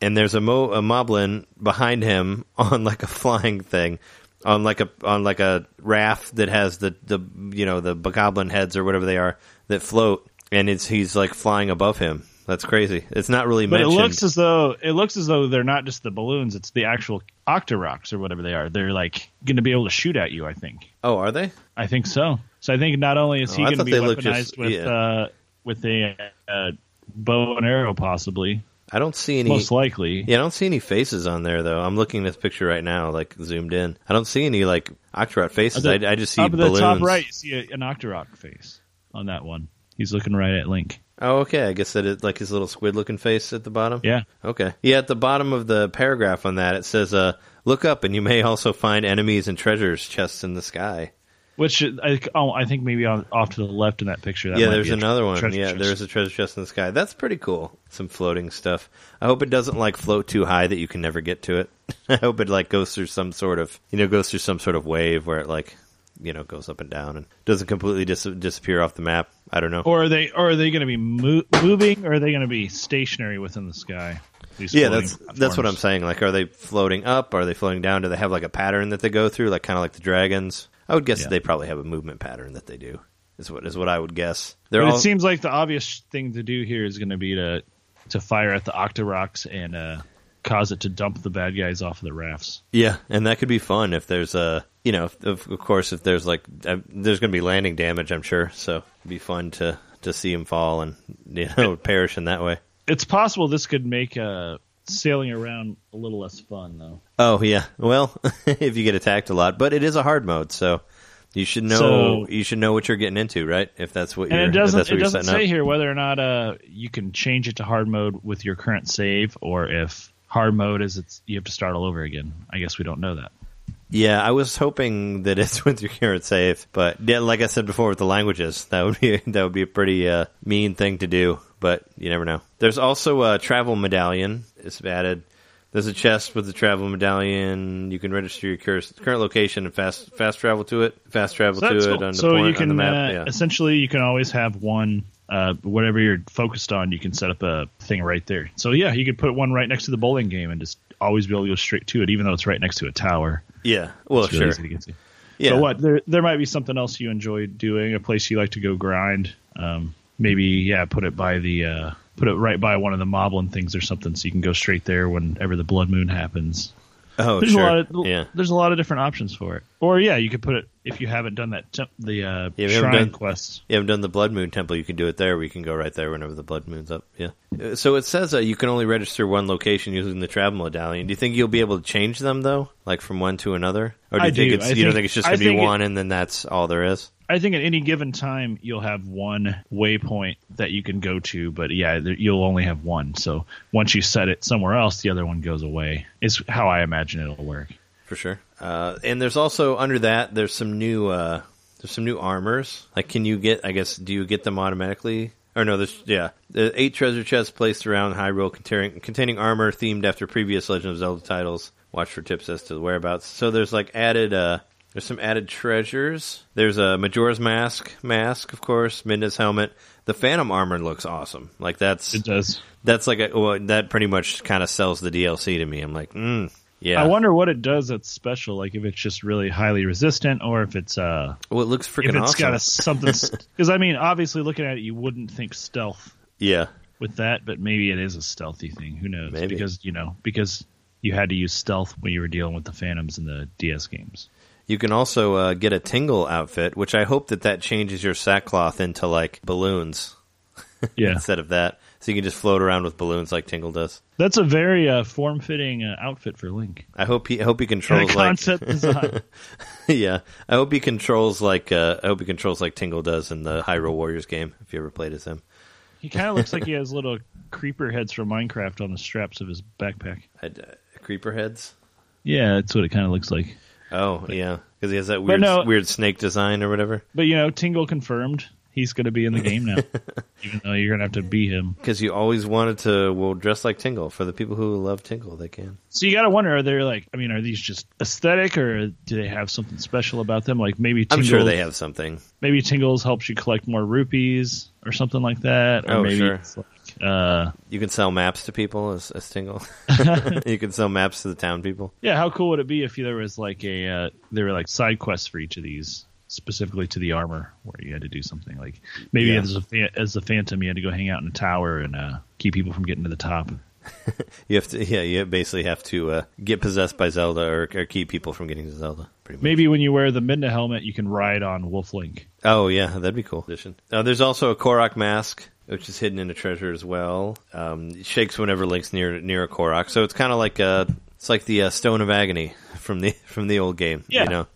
and there's a mo a moblin behind him on like a flying thing. On like a on like a raft that has the, the you know the goblin heads or whatever they are that float and it's he's like flying above him. That's crazy. It's not really But mentioned. it looks as though it looks as though they're not just the balloons; it's the actual octoroks or whatever they are. They're like going to be able to shoot at you. I think. oh, are they? I think so. So I think not only is Oh, he I going to be weaponized just- with yeah. uh, with a uh, bow and arrow, possibly, I don't see any. most likely. Yeah, I don't see any faces on there though. I'm looking at this picture right now, like zoomed in. I don't see any like Octorok faces. At I, I just see up at balloons. the top right, you see an octorok face on that one. He's looking right at Link. Oh, okay. I guess that is like his little squid-looking face at the bottom. Yeah. Okay. Yeah, at the bottom of the paragraph on that, it says, uh, "Look up, and you may also find enemies and treasures chests in the sky." Which I, oh, I think maybe on, off to the left in that picture. That yeah, there's another one. Yeah, chest. there's a treasure chest in the sky. That's pretty cool. Some floating stuff. I hope it doesn't like float too high that you can never get to it. I hope it like goes through some sort of you know goes through some sort of wave where it like you know goes up and down and doesn't completely dis- disappear off the map. I don't know. Or are they? Or are they going to be mo- moving? Or are they going to be stationary within the sky? Yeah, that's that's what I'm saying. Like, are they floating up? Are they floating down? Do they have like a pattern that they go through, like kind of like the dragons? I would guess Yeah. that they probably have a movement pattern that they do. Is what is what I would guess. They're But all it seems like the obvious thing to do here is going to be to to fire at the octoroks and uh, cause it to dump the bad guys off of the rafts. Yeah, and that could be fun if there's a, you know, if, of, of course, if there's like, uh, there's going to be landing damage, I'm sure. So it'd be fun to to see him fall and you know perish in that way. It's possible this could make uh, sailing around a little less fun, though. Oh yeah, well, if you get attacked a lot, but it is a hard mode, so you should know So- you should know what you're getting into, right? If that's what you're, And it doesn't it you're doesn't say up. here whether or not uh, you can change it to hard mode with your current save, or if hard mode is it's you have to start all over again. I guess we don't know that. Yeah, I was hoping that it's with your current save, but yeah, like I said before with the languages, that would be that would be a pretty uh, mean thing to do. But you never know. There's also a travel medallion. It's added. There's a chest with the travel medallion. You can register your current current location and fast fast travel to it. Fast travel So, to that's it cool. on the So point you can map. uh, yeah. essentially you can always have one. Uh, whatever you're focused on, you can set up a thing right there. So yeah, you could put one right next to the bowling game and just always be able to go straight to it, even though it's right next to a tower. Yeah. Well, It's sure. easy to get to. Yeah. So what? There there might be something else you enjoy doing, a place you like to go grind. Um, maybe yeah, put it by the uh, put it right by one of the moblin things or something, so you can go straight there whenever the blood moon happens. Oh, There's sure. a lot of yeah. there's a lot of different options for it. Or yeah, you could put it if you haven't done that temp, the uh, Yeah, shrine done- quests. You haven't done the Blood Moon Temple, you can do it there. We can go right there whenever the Blood Moon's up. Yeah. Uh, So it says uh, you can only register one location using the travel medallion. Do you think you'll be able to change them though, like from one to another, or do I you think do. it's I you don't think- think it's just going to be think it- one and then that's all there is? I think at any given time you'll have one waypoint that you can go to, but yeah, there, you'll only have one. So once you set it somewhere else, the other one goes away. Is how I imagine it'll work. For sure. Uh, and there's also under that there's some new uh, there's some new armors. Like, can you get? I guess do you get them automatically? Or no, there's yeah, the eight treasure chests placed around Hyrule containing containing armor themed after previous Legend of Zelda titles. Watch for tips as to the whereabouts. So there's like added uh, there's some added treasures. There's a Majora's mask, mask of course, Midna's helmet. The Phantom armor looks awesome. Like that's It does. that's like a well, that pretty much kind of sells the DLC to me. I'm like, mm, yeah. I wonder what it does that's special. Like if it's just really highly resistant, or if it's uh, well, it looks freaking. if it's awesome. got a something. Because I mean, obviously, looking at it, you wouldn't think stealth yeah. with that, but maybe it is a stealthy thing. Who knows? Maybe. Because you know, because you had to use stealth when you were dealing with the phantoms in the DS games. You can also uh, get a Tingle outfit, which I hope that that changes your sackcloth into like balloons Yeah, instead of that, so you can just float around with balloons like Tingle does. that's a very uh, form-fitting uh, outfit for Link. I hope he I hope he controls like concept design. yeah. I hope he controls like uh, I hope he controls like Tingle does in the Hyrule Warriors game. If you ever played as him, He kind of looks like he has little creeper heads from Minecraft on the straps of his backpack. I'd, uh, creeper heads. Yeah, that's what it kind of looks like. Oh yeah, because he has that weird no- weird snake design or whatever. But you know, Tingle confirmed he's going to be in the game now, even though you're going to have to be him. Because you always wanted to well dress like Tingle. For the people who love Tingle, they can. So you got to wonder: Are they like? I mean, are these just aesthetic, or do they have something special about them? Like maybe I'm sure they have something. maybe Tingles helps you collect more rupees or something like that. Or Oh, maybe sure. it's like, uh, You can sell maps to people as, as Tingle. you can sell maps to the town people. yeah. How cool would it be if there was like a uh, there were like side quests for each of these? Specifically to the armor, where you had to do something like maybe Yeah. as a as a phantom, you had to go hang out in a tower and uh, keep people from getting to the top. You have to, yeah, you basically have to uh, get possessed by Zelda or, or keep people from getting to Zelda. Pretty much. Maybe when you wear the Midna helmet, you can ride on Wolf Link. Oh yeah, that'd be cool. Addition. Uh, there's also a Korok mask, which is hidden in a treasure as well. Um, it shakes whenever Link's near near a Korok, so it's kind of like uh it's like the uh, Stone of Agony from the from the old game. Yeah. You know,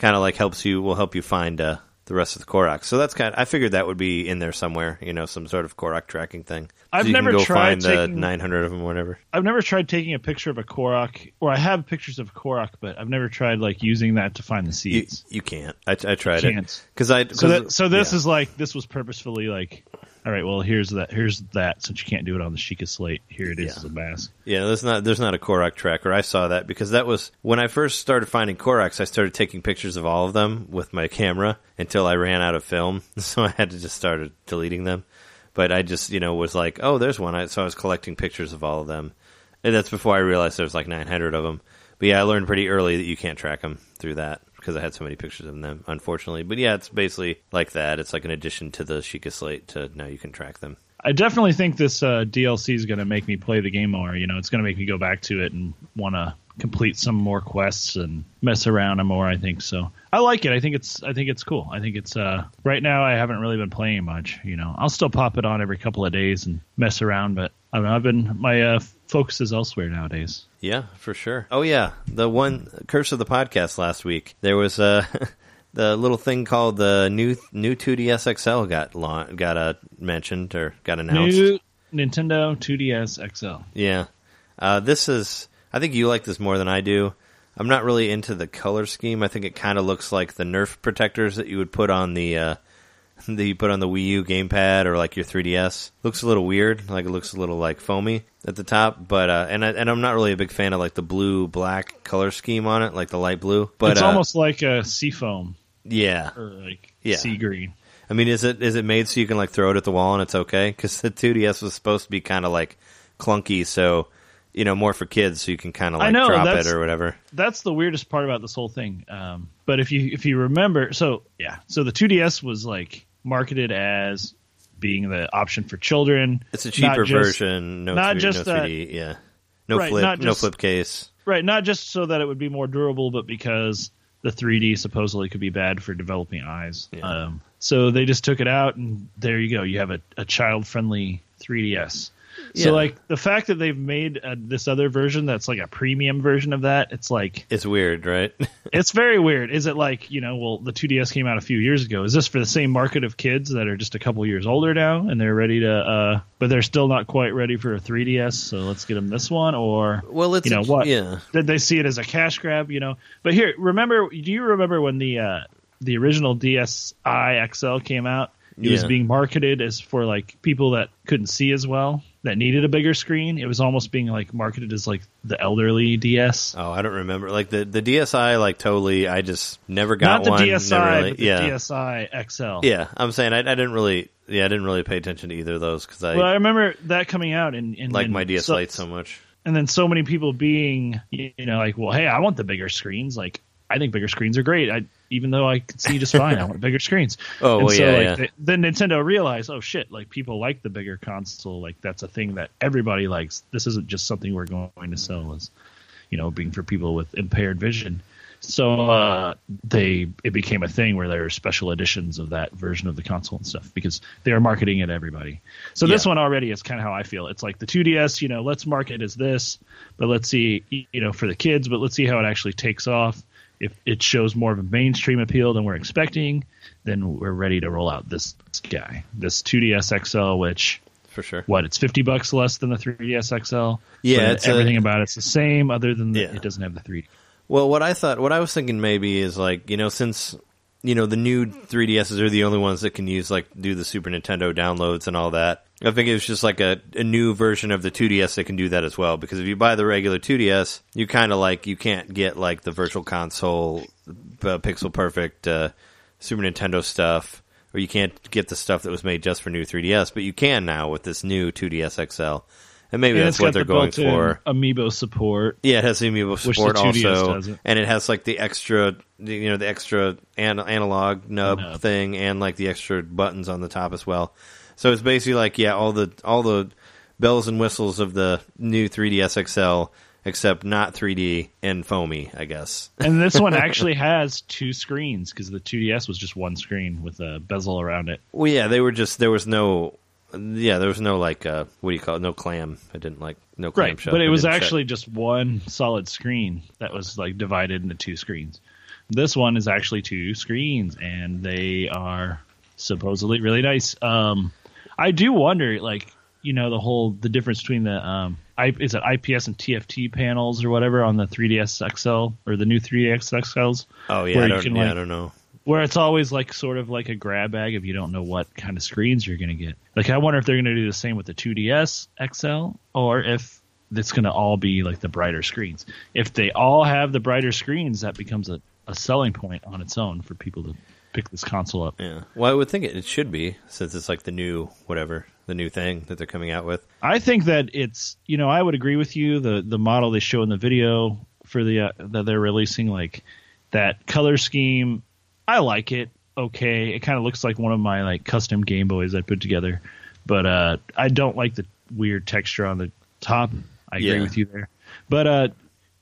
kind of like helps you will help you find uh, the rest of the Korok. So that's kind. I figured that would be in there somewhere. You know, some sort of Korok tracking thing. I've so you never tried find the 900 of them, or whatever. I've never tried taking a picture of a Korok, or I have pictures of Korok, but I've never tried like using that to find the seeds. you can't. I, I tried it Can't. because I. so, 'cause- that, so this yeah. is like this was purposefully like, all right, well here's that, here's that. Since you can't do it on the Sheikah slate, here it is Yeah. as a mask. Yeah, there's not there's not a Korok tracker. I saw that because that was when I first started finding Koroks. I started taking pictures of all of them with my camera until I ran out of film, so I had to just start deleting them. But I just you know was like, oh, there's one. I, so I was collecting pictures of all of them, and that's before I realized there's like 900 of them. But yeah, I learned pretty early that you can't track them through that because I had so many pictures of them, unfortunately. But yeah, it's basically like that. It's like an addition to the Sheikah slate to now you can track them. I definitely think this uh, DLC is going to make me play the game more. You know, it's going to make me go back to it and want to complete some more quests and mess around more. I think so. I like it. I think it's. I think it's cool. I think it's. Uh, right now, I haven't really been playing much. You know, I'll still pop it on every couple of days and mess around, but I I've been my uh, focus is elsewhere nowadays. Yeah, for sure. Oh yeah, the one curse of the podcast last week. There was a the little thing called the new new 2DS XL got laun- got uh, mentioned or got announced. New Nintendo 2DS XL. Yeah, Uh, this is, I think you like this more than I do. I'm not really into the color scheme. I think it kind of looks like the Nerf protectors that you would put on the uh, that you put on the Wii U gamepad or like your 3DS. Looks a little weird, like it looks a little like foamy at the top. But uh, and I, and I'm not really a big fan of like the blue black color scheme on it, like the light blue. But it's uh, almost like a seafoam yeah. or like Yeah. sea green. I mean, is it is it made so you can like throw it at the wall and it's okay? Because the 2DS was supposed to be kind of like clunky, so you know more for kids, so you can kind of like know, drop it or whatever. That's the weirdest part about this whole thing. Um, but if you if you remember, so yeah, so the 2DS was like marketed as being the option for children. It's a cheaper just- version, no, not 3, just no that- 3D, yeah, no Right, flip, not no flip case. Right, not just so that it would be more durable, but because the 3D supposedly could be bad for developing eyes. Yeah. Um, so they just took it out, and there you go. You have a, a child friendly 3DS. Yeah. So like the fact that they've made uh, this other version that's like a premium version of that, it's like It's weird, right? it's very weird. Is it like you know? Well, the 2DS came out a few years ago. Is this for the same market of kids that are just a couple years older now and they're ready to, uh, but they're still not quite ready for a 3DS? So let's get them this one, or well, it's you know a- what? Yeah, did they see it as a cash grab? You know, but here, remember? Do you remember when the uh, the original DSi XL came out? It was being marketed as for like people that couldn't see as well, that needed a bigger screen. It was almost being like marketed as like the elderly DS. Oh, I don't remember. Like the the DSi, like totally. I just never got Not the one. DSi, really- the yeah, DSi XL. yeah. I'm saying I, I didn't really. Yeah, I didn't really pay attention to either of those because I Well, I remember that coming out and, and like my DS so, Lite so much. and then so many people being you know like, well, hey, I want the bigger screens. Like, I think bigger screens are great. I even though I can see just fine, I want bigger screens. Oh, And well, so, yeah, like, yeah. they- then Nintendo realized, oh shit, like people like the bigger console. Like that's a thing that everybody likes. This isn't just something we're going to sell as, you know, being for people with impaired vision. So uh, they it became a thing where there are special editions of that version of the console and stuff because they are marketing it to everybody. So this one already is kind of how I feel. It's like the 2DS, you know, let's market as this, but let's see, you know, for the kids, but let's see how it actually takes off. If it shows more of a mainstream appeal than we're expecting, then we're ready to roll out this guy, this 2DS XL, which for sure. what it's 50 bucks less than the 3DS XL. Yeah, it's a- everything about it's the same, other than that Yeah. it doesn't have the 3D. Well, what I thought, what I was thinking maybe is like, you know, since you know the new 3DSs are the only ones that can use like do the Super Nintendo downloads and all that. I think it was just like a, a new version of the 2DS that can do that as well. Because if you buy the regular 2DS, you kind of like you can't get like the Virtual Console, uh, Pixel Perfect, uh, Super Nintendo stuff, or you can't get the stuff that was made just for new 3DS. But you can now with this new 2DS XL, and maybe And that's what they're the going for. Amiibo support. Yeah, it has amiibo support also, doesn't. and it has like the extra, you know, the extra an- analog nub, Nub. thing, and like the extra buttons on the top as well. So it's basically like yeah, all the all the bells and whistles of the new 3ds XL, except not 3D and foamy, I guess. And this one actually has two screens because the 2DS was just one screen with a bezel around it. Well, yeah, they were just there was no, yeah, there was no like uh, what do you call it? No clam. I didn't like no clam Right, shut. but it I was shut. actually just one solid screen that was like divided into two screens. This one is actually two screens, and they are supposedly really nice. Um, I do wonder, like you know, the whole the difference between the um, I, is it IPS and TFT panels or whatever on the 3ds XL or the new 3ds XLs, oh yeah, I don't, can, yeah, like- I don't know. where it's always like sort of like a grab bag if you don't know what kind of screens you're going to get. Like I wonder if they're going to do the same with the 2DS XL or if it's going to all be like the brighter screens. If they all have the brighter screens, that becomes a, a selling point on its own for people to pick this console up. Yeah, well, I would think it, it should be since it's like the new whatever the new thing that they're coming out with. I think that it's you know I would agree with you. The the model they show in the video for the uh, that they're releasing like that color scheme I like it. Okay. It kind of looks like one of my like custom Game Boys I put together. But uh I don't like the weird texture on the top. I agree Yeah. with you there. But uh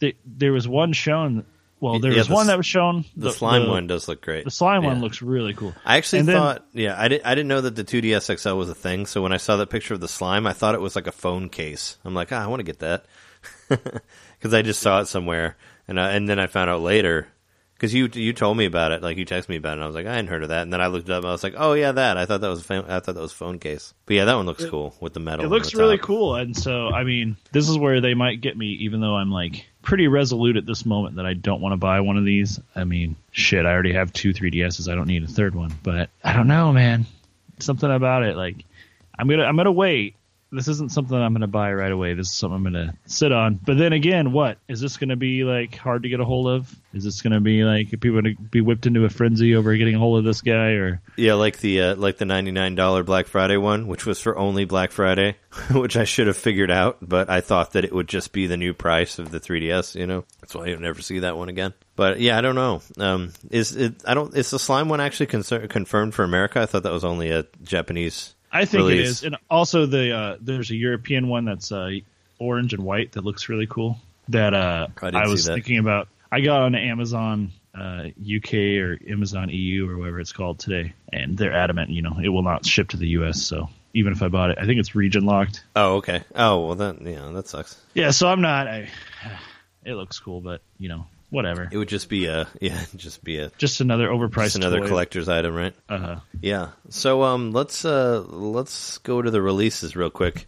th- there was one shown well there Yeah, was the one that was shown The, slime one does look great. the slime one looks really cool I actually And then- thought, yeah, I, did, I didn't know that the 2DS XL was a thing. So when I saw that picture of the slime, I thought it was like a phone case. I'm like, ah, I want to get that because I just saw it somewhere, and I, and then I found out later because you you told me about it, like you texted me about it, and I was like, I hadn't heard of that, and then I looked it up, and I was like, oh yeah, that. I thought that was a phone, I thought that was phone case, but yeah, that one looks cool with the metal. It looks the really cool, and so I mean, this is where they might get me, even though I'm like pretty resolute at this moment that I don't want to buy one of these. I mean, shit, I already have two 3DSs. I don't need a third one, but I don't know, man. Something about it, like I'm gonna I'm gonna wait. This isn't something I'm gonna buy right away. This is something I'm gonna sit on. But then again, what is this gonna be like hard to get a hold of? Is this gonna be like people gonna be whipped into a frenzy over getting a hold of this guy or? Yeah, like the uh, like the ninety nine dollar Black Friday one, which was for only Black Friday, which I should have figured out, but I thought that it would just be the new price of the 3DS. You know, that's why you'll never see that one again. But yeah, I don't know. Um, is it? I don't. Is the slime one actually concer- confirmed for America? I thought that was only a Japanese. I think it release. is, and also the uh, there's a European one that's uh, orange and white that looks really cool. That uh, I I, was thinking about. I got on Amazon uh, UK or Amazon EU or whatever it's called today, and they're adamant. You know, it will not ship to the US. So even if I bought it, I think it's region locked. Oh, okay. Oh, well, that yeah, that sucks. Yeah, so I'm not. I, it looks cool, but you know, whatever. It would just be a yeah, just be a Just another overpriced. just another toy. collector's item, right? Uh, huh. Yeah. So um, let's uh, let's go to the releases real quick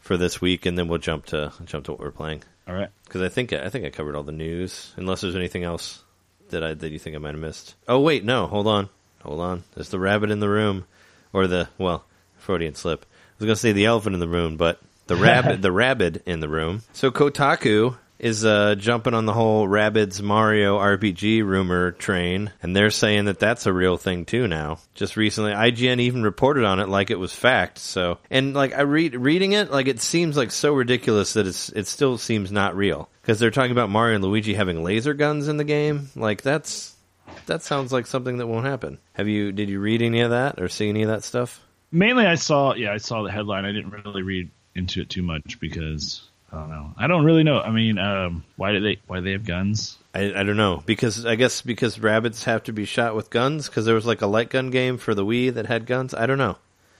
for this week, and then we'll jump to jump to what we're playing. all right. because I think I think I covered all the news. Unless there's anything else that I that you think I might have missed. Oh wait, no, hold on, hold on. There's the rabbit in the room, or the well, Freudian slip. I was gonna say the elephant in the room, but the rabbit, the rabbit in the room. So Kotaku is uh, jumping on the whole Rabbids Mario RPG rumor train, and they're saying that that's a real thing too now. Just recently, IGN even reported on it like it was fact. So, and like I read reading it, like it seems like so ridiculous that it's it still seems not real because they're talking about Mario and Luigi having laser guns in the game. Like that's that sounds like something that won't happen. Have you did you read any of that or see any of that stuff? Mainly, I saw. Yeah, I saw the headline. I didn't really read into it too much because I don't know. I don't really know. I mean, um, why do they why do they have guns? I, I don't know because I guess because rabbits have to be shot with guns because there was like a light gun game for the Wii that had guns. I don't know.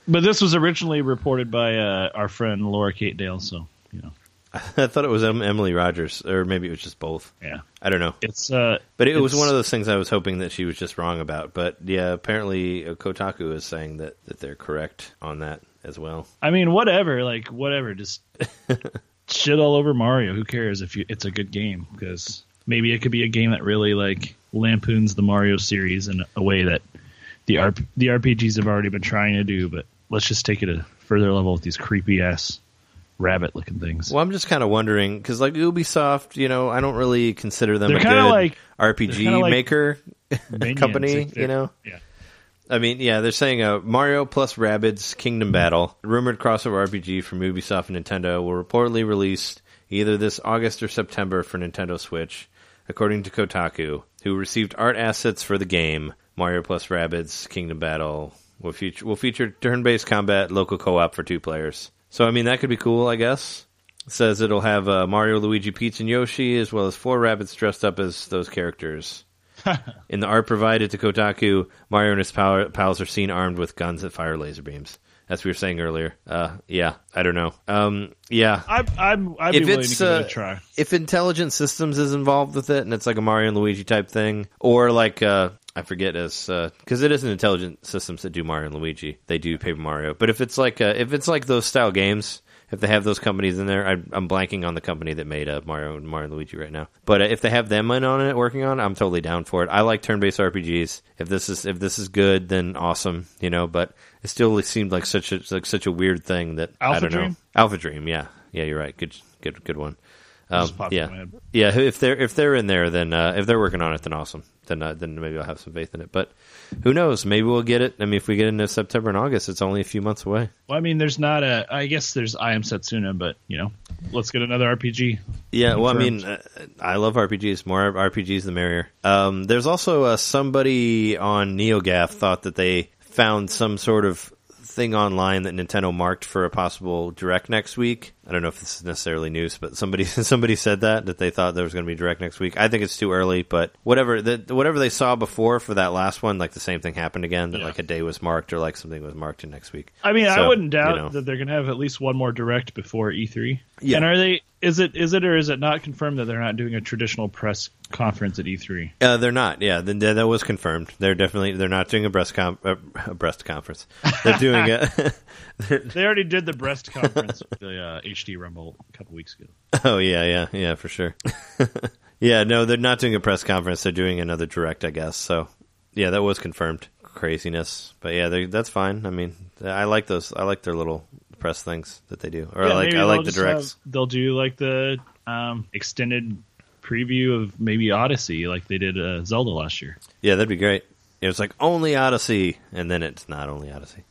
But this was originally reported by uh, our friend Laura Kate Dale. So you know, I thought it was Emily Rogers or maybe it was just both. yeah, I don't know. it's uh, But it was one of those things I was hoping that she was just wrong about. But yeah, apparently Kotaku is saying that, that they're correct on that as well. I mean, whatever. Like whatever. Just shit all over Mario. Who cares if you, it's a good game? Because maybe it could be a game that really like lampoons the Mario series in a way that the RP, the RPGs have already been trying to do. But let's just take it a further level with these creepy ass rabbit looking things. Well, I'm just kind of wondering because like Ubisoft, you know, I don't really consider them They're a good like- RPG like maker company. You know, yeah. I mean, yeah, they're saying uh, Mario plus Rabbids Kingdom Battle, rumored crossover RPG from Ubisoft and Nintendo, will reportedly release either this August or September for Nintendo Switch, according to Kotaku, who received art assets for the game. Mario plus Rabbids Kingdom Battle will feature will feature turn-based combat, local co-op for two players. So, I mean, that could be cool, I guess. It says it'll have uh, Mario, Luigi, Peach, and Yoshi, as well as four rabbits dressed up as those characters. In the art provided to Kotaku, Mario and his pal- pals are seen armed with guns that fire laser beams. As we were saying earlier. Uh, yeah, I don't know. Um, yeah, I, I'm, I'd be If willing it's, to give it uh, a try. if Intelligent Systems is involved with it and it's like a Mario and Luigi type thing, or like uh, I forget as because it isn't Intelligent Systems that do Mario and Luigi, they do Paper Mario. But if it's like uh, if it's like those style games, if they have those companies in there, I, I'm blanking on the company that made uh, Mario and Mario and Luigi right now. But uh, if they have them in on it working on, it, I'm totally down for it. I like turn-based RPGs. If this is if this is good, then awesome, you know. But it still seemed like such a like such a weird thing that I Alpha don't know. Dream? Alpha Dream, yeah, yeah, you're right. Good, good, good one. Um, Just popped in yeah, yeah. If they're if they're in there, then uh, if they're working on it, then awesome. Then uh, then maybe I'll have some faith in it. But who knows? Maybe we'll get it. I mean, if we get into September and August, it's only a few months away. Well, I mean, there's not a. I guess there's I am Setsuna, but you know, let's get another RPG. Yeah, well, I mean, uh, I love RPGs. More RPGs, the merrier. Um, there's also uh, somebody on NeoGaf thought that they found some sort of thing online that Nintendo marked for a possible direct next week. I don't know if this is necessarily news, but somebody somebody said that that they thought there was going to be direct next week. I think it's too early, but whatever that whatever they saw before for that last one, like the same thing happened again. That Yeah. like a day was marked or like something was marked in next week. I mean, I wouldn't doubt you know. that they're going to have at least one more direct before E3. Yeah. And are they Is it is it or is it not confirmed that they're not doing a traditional press conference at E3? Uh, they're not. Yeah, then that was confirmed. They're definitely they're not doing a breast com- uh, a breast conference. They're doing a. They already did the breast conference with the uh, HD Rumble a couple weeks ago. oh yeah, yeah, yeah, for sure. yeah, no, they're not doing a press conference. They're doing another direct, I guess. So yeah, that was confirmed. Craziness, but yeah, they, that's fine. I mean, I like those. I like their little press things that they do, or Yeah, like I like the directs. have- they'll do like the um, extended preview of maybe Odyssey, like they did uh, Zelda last year. Yeah, that'd be great. It was like only Odyssey, and then it's not only Odyssey.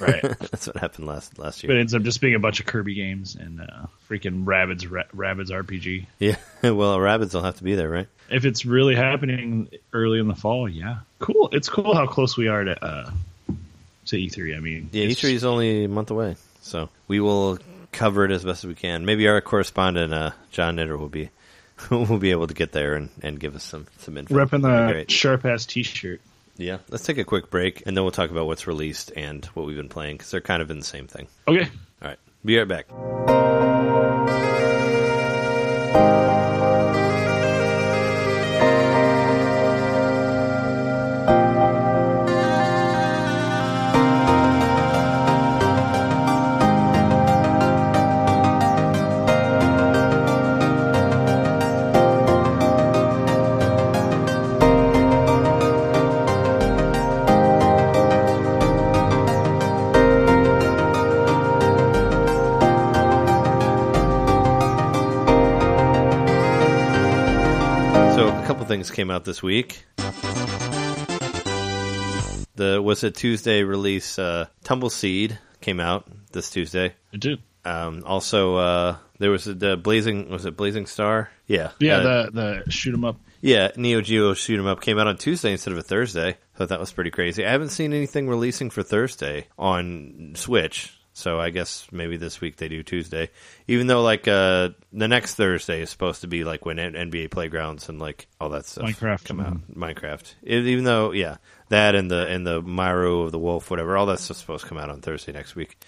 Right. That's what happened last last but year. it ends up just being a bunch of Kirby games and uh, freaking Rabbids Ra- Rabbids RPG. Yeah, well, rabbits will have to be there, right? If it's really happening early in the fall, yeah, cool. It's cool how close we are to uh, to E3. I mean, Yeah, E3 is only a month away, so we will cover it as best as we can. Maybe our correspondent uh, John Knitter will be will be able to get there and, and give us some some info. repping the sharp ass T-shirt. Yeah, let's take a quick break and then we'll talk about what's released and what we've been playing because they're kind of in the same thing. Okay. All right, be right back. Things came out this week. The was a Tuesday release. Uh, Tumbleseed came out this Tuesday. I do. Um, also, uh, there was a, the Blazing was it Blazing Star? Yeah, Yeah, Uh, the the shoot 'em up. yeah. Neo Geo Shoot 'Em Up came out on Tuesday instead of a Thursday. Thought that was pretty crazy. I haven't seen anything releasing for Thursday on Switch, so I guess maybe this week they do Tuesday. Even though like uh, the next Thursday is supposed to be like when NBA Playgrounds and like all that stuff Minecraft come out. Minecraft, It- even though yeah, that and the and the Myro of the Wolf, whatever, all that stuff's supposed to come out on Thursday next week.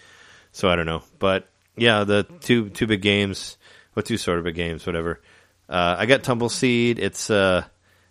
So I don't know, but yeah, the two two big games, well, two sort of big games, whatever. Uh, I got Tumbleseed. It's uh,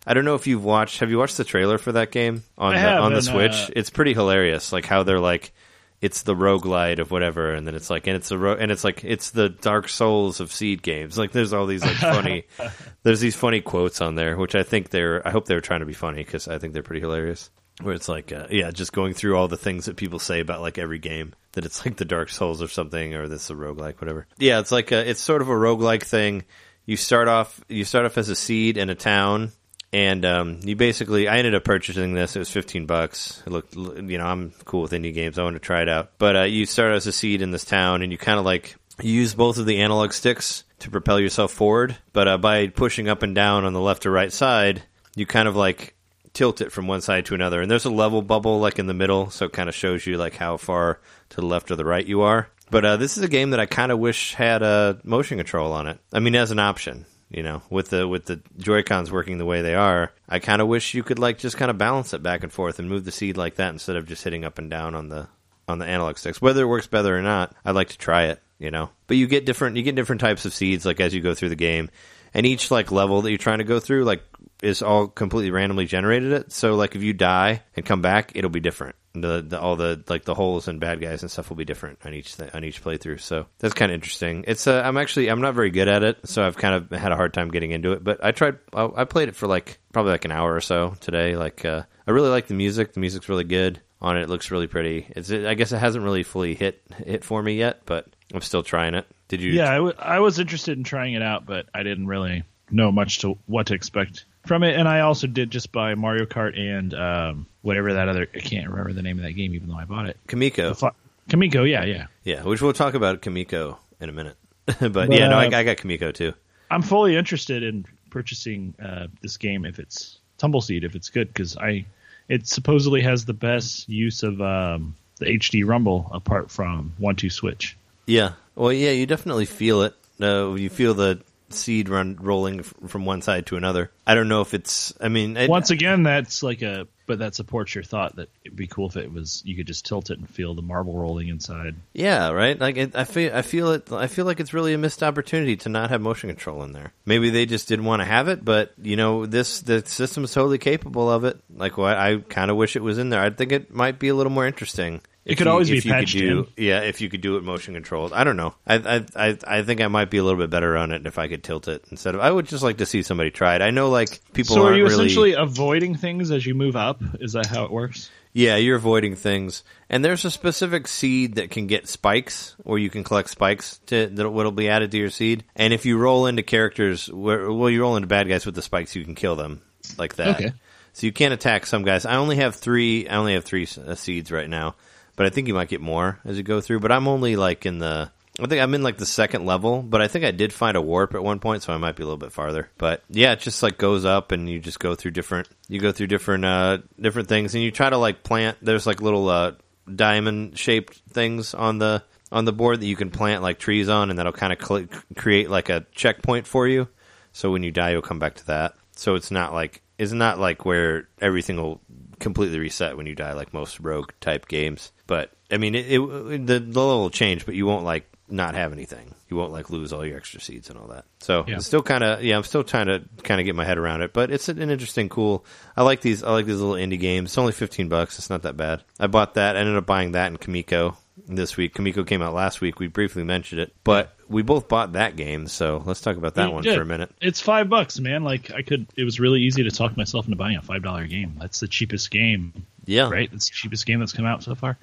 I don't know if you've watched. Have you watched the trailer for that game on the, on the Switch? uh, it's pretty hilarious, like how they're like. It's the roguelite of whatever, and then it's like, and it's a ro- and it's like it's the Dark Souls of seed games. Like, there's all these like funny, there's these funny quotes on there, which I think they're, I hope they're trying to be funny because I think they're pretty hilarious. Where it's like, uh, yeah, just going through all the things that people say about like every game that it's like the Dark Souls or something, or this is a roguelike, whatever. Yeah, it's like a, it's sort of a roguelike thing. You start off, you start off as a seed in a town, and um, you basically, I ended up purchasing this. It was fifteen bucks. It looked, you know, I'm cool with indie games. I want to try it out. But uh, you start as a seed in this town, and you kind of like use both of the analog sticks to propel yourself forward. But uh, by pushing up and down on the left or right side, you kind of like tilt it from one side to another. And there's a level bubble like in the middle, so it kind of shows you like how far to the left or the right you are. But uh, this is a game that I kind of wish had a motion control on it. I mean, as an option, you know, with the with the Joy Cons working the way they are, I kind of wish you could like just kind of balance it back and forth and move the seed like that instead of just hitting up and down on the on the analog sticks. Whether it works better or not, I'd like to try it. You know, but you get different you get different types of seeds like as you go through the game, and each like level that you're trying to go through like is all completely randomly generated. It so like if you die and come back, it'll be different. The, the all the like the holes and bad guys and stuff will be different on each th- on each playthrough. So that's kind of interesting. It's uh, I'm actually I'm not very good at it, so I've kind of had a hard time getting into it. But I tried. I, I played it for like probably like an hour or so today. Like uh, I really like the music. The music's really good on it. It looks really pretty. It's I guess it hasn't really fully hit hit for me yet, but I'm still trying it. Did you? Yeah, I, w- I was interested in trying it out, but I didn't really know much to what to expect from it. And I also did just buy Mario Kart and um, whatever that other I can't remember the name of that game, even though I bought it. Kamiko. The Kamiko, yeah, yeah. Yeah, which we'll talk about Kamiko in a minute. but, But, yeah, no, I, uh, I got Kamiko too. I'm fully interested in purchasing uh, this game if it's Tumbleseed, if it's good, because I it supposedly has the best use of um, the HD Rumble apart from One Two Switch. Yeah. Well, yeah, you definitely feel it. Uh, you feel the seed run rolling from one side to another. I don't know if it's. I mean, it, Once again, that's like a but that supports your thought that it'd be cool if it was you could just tilt it and feel the marble rolling inside. Yeah, right. Like it, I feel, I feel it. I feel like it's really a missed opportunity to not have motion control in there. Maybe they just didn't want to have it, but you know, this the system is totally capable of it. Like, what I kind of wish it was in there. I think it might be a little more interesting. It could you- always be patched do, Yeah, if you could do it motion controlled. I don't know. I, I I I think I might be a little bit better on it if I could tilt it instead of. I would just like to see somebody try it. I know, like people so are you really. essentially avoiding things as you move up? Is that how it works? Yeah, you're avoiding things, and there's a specific seed that can get spikes, or you can collect spikes to that will be added to your seed. And if you roll into characters, where, well, you roll into bad guys with the spikes, you can kill them like that. Okay. So you can't attack some guys. I only have three. I only have three uh, seeds right now, but I think you might get more as you go through. But I'm only like in the. I think I'm in like the second level, but I think I did find a warp at one point, so I might be a little bit farther. But yeah, it just like goes up, and you just go through different. You go through different uh different things, and you try to like plant. There's like little uh diamond shaped things on the on the board that you can plant like trees on, and that'll kind of cl- create like a checkpoint for you. So when you die, you'll come back to that. So it's not like it's not like where everything will completely reset when you die, like most rogue type games. But I mean, it, it the, the level will change, but you won't like not have anything. You won't like lose all your extra seeds and all that. So Yeah. it's still kind of yeah, I'm still trying to kind of get my head around it. But it's an, interesting, cool. I like these. I like these little indie games. It's only 15 bucks. It's not that bad. I bought that. I ended up buying that in Kamiko this week. Kamiko came out last week. We briefly mentioned it, but we both bought that game. So let's talk about that We one did. for a minute. It's five bucks, man. Like I could. It was really easy to talk myself into buying a five dollar game. That's the cheapest game, Yeah, right? It's the cheapest game that's come out so far.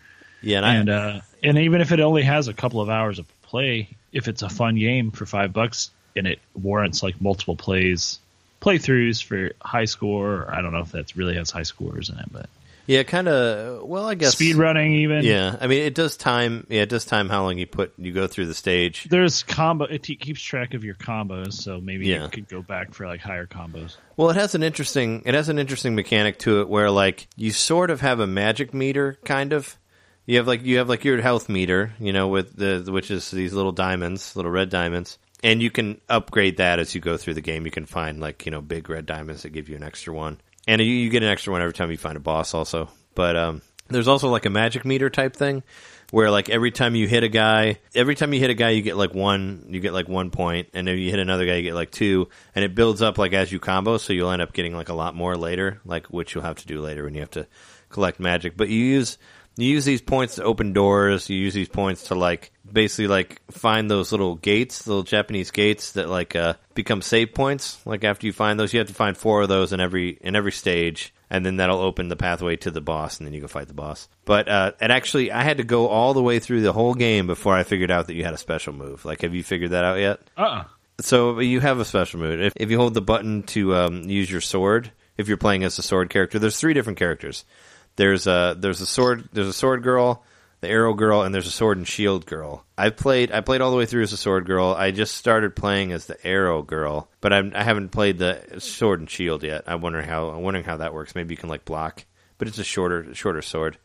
Yeah, and, I, and uh, and even if it only has a couple of hours of play, if it's a fun game for five bucks and it warrants like multiple plays, playthroughs for high score, I don't know if that really has high scores in it, but yeah, kind of. Well, I guess speed running even. Yeah, I mean, it does time. Yeah, it does time how long you put you go through the stage. There's combo. It keeps track of your combos, so maybe Yeah. you could go back for like higher combos. Well, it has an interesting it has an interesting mechanic to it where like you sort of have a magic meter kind of. You have like you have like your health meter, you know, with the which is these little diamonds, little red diamonds. And you can upgrade that as you go through the game. You can find like, you know, big red diamonds that give you an extra one. And you, you get an extra one every time you find a boss also. But um there's also like a magic meter type thing where like every time you hit a guy, every time you hit a guy, you get like one, you get like one point, and if you hit another guy, you get like two, and it builds up like as you combo, so you'll end up getting like a lot more later, like which you'll have to do later when you have to collect magic. But you use you use these points to open doors. You use these points to like basically like find those little gates, little Japanese gates that like uh, become save points. Like after you find those, you have to find four of those in every in every stage, and then that'll open the pathway to the boss, and then you go fight the boss. But uh, it actually, I had to go all the way through the whole game before I figured out that you had a special move. Like, have you figured that out yet? Uh. uh So you have a special move. If, if you hold the button to um, use your sword, if you're playing as a sword character, there's three different characters. There's a there's a sword there's a sword girl, the arrow girl, and there's a sword and shield girl. I played I played all the way through as a sword girl. I just started playing as the arrow girl, but I'm, I haven't played the sword and shield yet. I'm wondering how I'm wondering how that works. Maybe you can like block, but it's a shorter shorter sword.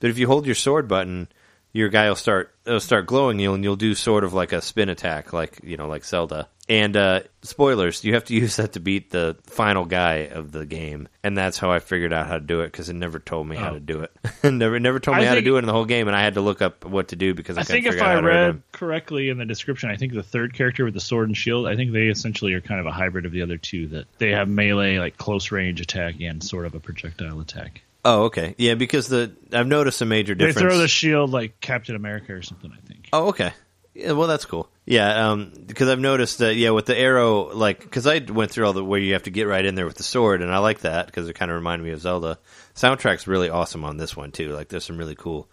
But if you hold your sword button, your guy will start it'll start glowing you, and you'll do sort of like a spin attack, like you know, like Zelda. And uh, spoilers, you have to use that to beat the final guy of the game, and that's how I figured out how to do it because it never told me how Oh. to do it. never, never told me I how to do it in the whole game, and I had to look up what to do because I, I think if out I read correctly in the description, I think the third character with the sword and shield, I think they essentially are kind of a hybrid of the other two. That they have melee, like close range attack, and sort of a projectile attack. Oh, okay, yeah, because the I've noticed a major difference. They throw the shield like Captain America or something. I think. Oh, okay. Yeah, well, that's cool. Yeah, um, because I've noticed that. Yeah, with the arrow, like, because I went through all the where you have to get right in there with the sword, and I like that because it kind of reminded me of Zelda. Soundtrack's really awesome on this one too. Like, there's some really cool,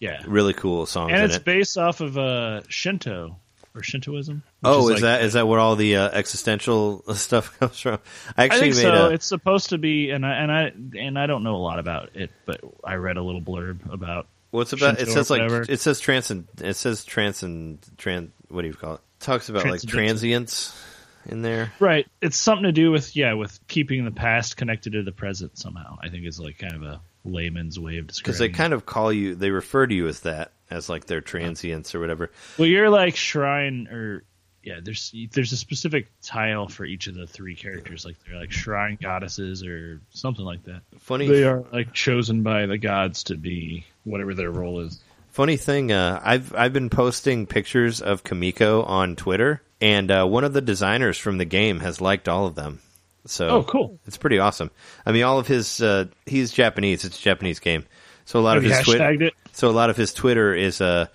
Yeah, really cool songs and it's it. based off of uh, Shinto or Shintoism. oh, is, like- that is that where all the uh, existential stuff comes from? I I actually think made so. a. It's supposed to be, and I and I and I don't know a lot about it, but I read a little blurb about. What's about? It Shinto or says like whatever. it says transcend. It says transcend. Trans. What do you call it? Talks about like Transcendental. transience in there. Right, it's something to do with yeah, with keeping the past connected to the present somehow. I think is like kind of a layman's way of describing. Because they kind of call you, they refer to you as that, as like their transience or whatever. Well, you're like shrine or yeah, there's there's a specific tile for each of the three characters. Like they're like shrine goddesses or something like that. Funny, They are like chosen by the gods to be whatever their role is. funny thing. Uh, I've I've been posting pictures of Kamiko on Twitter, and uh, one of the designers from the game has liked all of them. So Oh, cool. It's pretty awesome. I mean, all of his uh, he's Japanese. It's a Japanese game, so a lot Have of his Twitter. So a lot of his Twitter is uh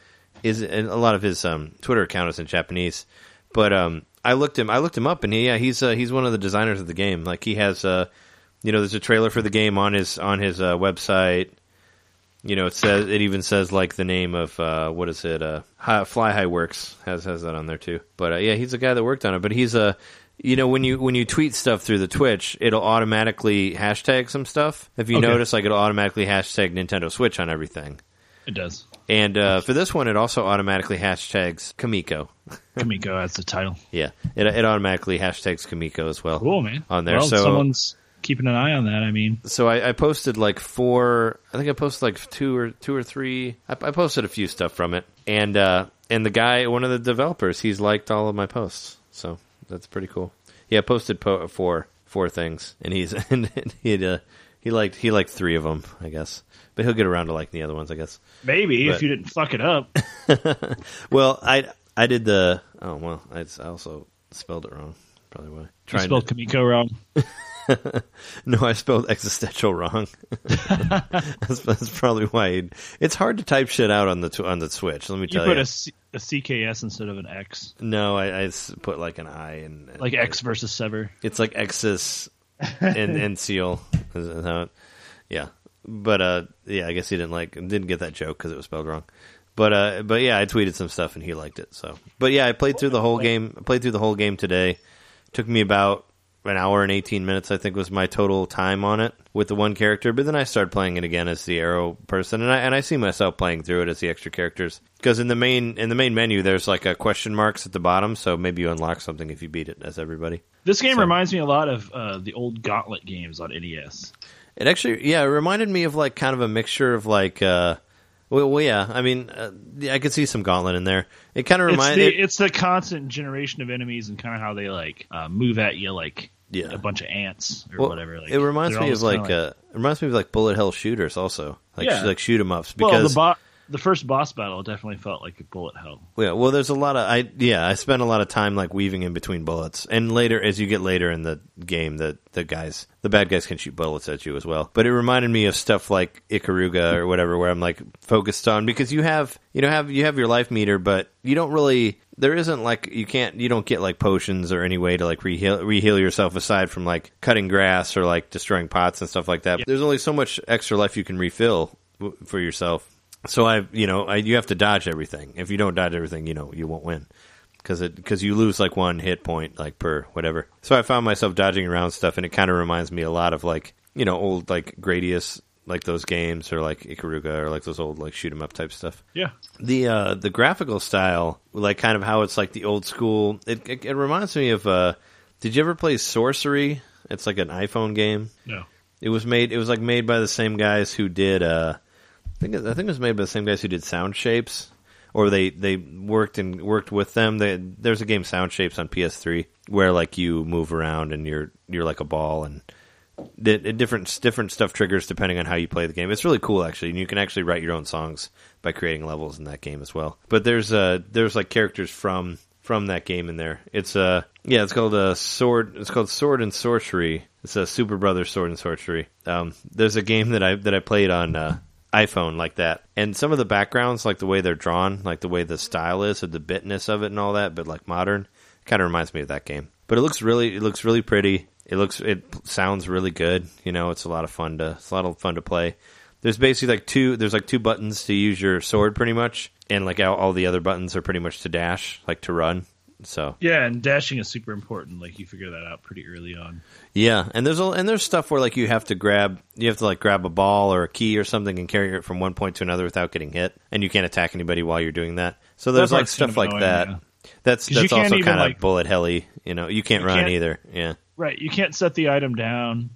is and a lot of his um Twitter account is in Japanese. But um I looked him I looked him up and he yeah he's uh, he's one of the designers of the game. Like he has uh you know there's a trailer for the game on his on his uh, website. You know it says it even says like the name of uh what is it uh Hi, Fly High Works has has that on there too. But uh, yeah he's the guy that worked on it. But he's a uh, you know when you when you tweet stuff through the Twitch, it'll automatically hashtag some stuff. If you Okay. notice, like it'll automatically hashtag Nintendo Switch on everything. It does. And uh, for this one, it also automatically hashtags Kamiko. Kamiko as the title. Yeah, it, it automatically hashtags Kamiko as well. Cool, man. On there, Well, so- someone's keeping an eye on that. I mean, So I, I posted like four. I think I posted like two or two or three. I, I posted a few stuff from it, and uh, and the guy, one of the developers, he's liked all of my posts. So that's pretty cool. Yeah, I posted po- four four things, and he's and he uh, he liked he liked three of them, I guess. But he'll get around to liking the other ones, I guess. maybe But- if you didn't fuck it up. Well, I I did the oh well, I, I also spelled it wrong. Probably why. You spelled to, Kamiko wrong. no, I spelled existential wrong. that's, that's probably why. It, it's hard to type shit out on the on the Switch. Let me You tell put you. a, C, a CKS instead of an X, no, I put like an I and like X versus Sever. It's like Exis and and Seal. Is is how it- yeah, but uh, yeah, I guess he didn't like didn't get that joke because it was spelled wrong. But uh, but yeah, I tweeted some stuff and he liked it. So, but yeah, I played through the whole game. I played through the whole game today. Took me about an hour and eighteen minutes. I think was my total time on it with the one character. But then I started playing it again as the arrow person, and I and I see myself playing through it as the extra characters because in the main in the main menu there's like a question marks at the bottom. So maybe you unlock something if you beat it as everybody. This game So- reminds me a lot of uh, the old Gauntlet games on NES. It actually, yeah, it reminded me of like kind of a mixture of like, uh, well, well yeah, I mean, uh, I could see some Gauntlet in there. It kind of It's reminded, the, it's the constant generation of enemies and kind of how they like uh, move at you like Yeah. a bunch of ants or well, whatever. Like, it reminds me of almost like, uh, it reminds me of like bullet hell shooters also, like Yeah. like shoot 'em ups well, because the bo- the first boss battle definitely felt like a bullet hell. Yeah, well, there's a lot of I yeah, I spent a lot of time like weaving in between bullets, and later as you get later in the game, the the guys, the bad guys can shoot bullets at you as well. But it reminded me of stuff like Ikaruga or whatever, where I'm like focused on because you have you know have you have your life meter, but you don't really there isn't like you can't you don't get like potions or any way to like reheal reheal yourself aside from like cutting grass or like destroying pots and stuff like that. There's only so much extra life you can refill for yourself. So I, you know, I, you have to dodge everything. If you don't dodge everything, you know, you won't win because it because you lose like one hit point like per whatever. So I found myself dodging around stuff, and it kind of reminds me a lot of like you know old like Gradius like those games or like Ikaruga or like those old like shoot 'em up type stuff. Yeah, The uh the graphical style, like kind of how it's like the old school. It it, it reminds me of. uh Did you ever play Sworcery? It's like an iPhone game. no, It was made. It was like made by the same guys who did. Uh, I think. it- I think it was made by the same guys who did Sound Shapes, or they they worked and worked with them. They, there's a game Sound Shapes on PS3 where like you move around and you're you're like a ball and di- different different stuff triggers depending on how you play the game. It's really cool actually, and you can actually write your own songs by creating levels in that game as well. But there's uh there's like characters from from that game in there. It's uh yeah, it's called uh, sword. It's called Sword and Sworcery. It's a Superbrothers Sword and Sworcery. Um, there's a game that I that I played on uh, iPhone like that, and some of the backgrounds, like the way they're drawn, like the way the style is, or the bitness of it, and all that, but like modern, kind of reminds me of that game. But it looks really, it looks really pretty. It looks, it sounds really good. You know, it's a lot of fun to, it's a lot of fun to play. There's basically like two, there's like two buttons to use your sword, pretty much, and like all, all the other buttons are pretty much to dash, like to run. So yeah, and dashing is super important. Like you figure that out pretty early on. Yeah, and there's a, and there's stuff where like you have to grab you have to like grab a ball or a key or something and carry it from one point to another without getting hit, and you can't attack anybody while you're doing that. So there's like stuff like that. yeah. That's that's also kind of like- bullet helly. You know, you can't You run can't- either. Yeah, Right, you can't set the item down,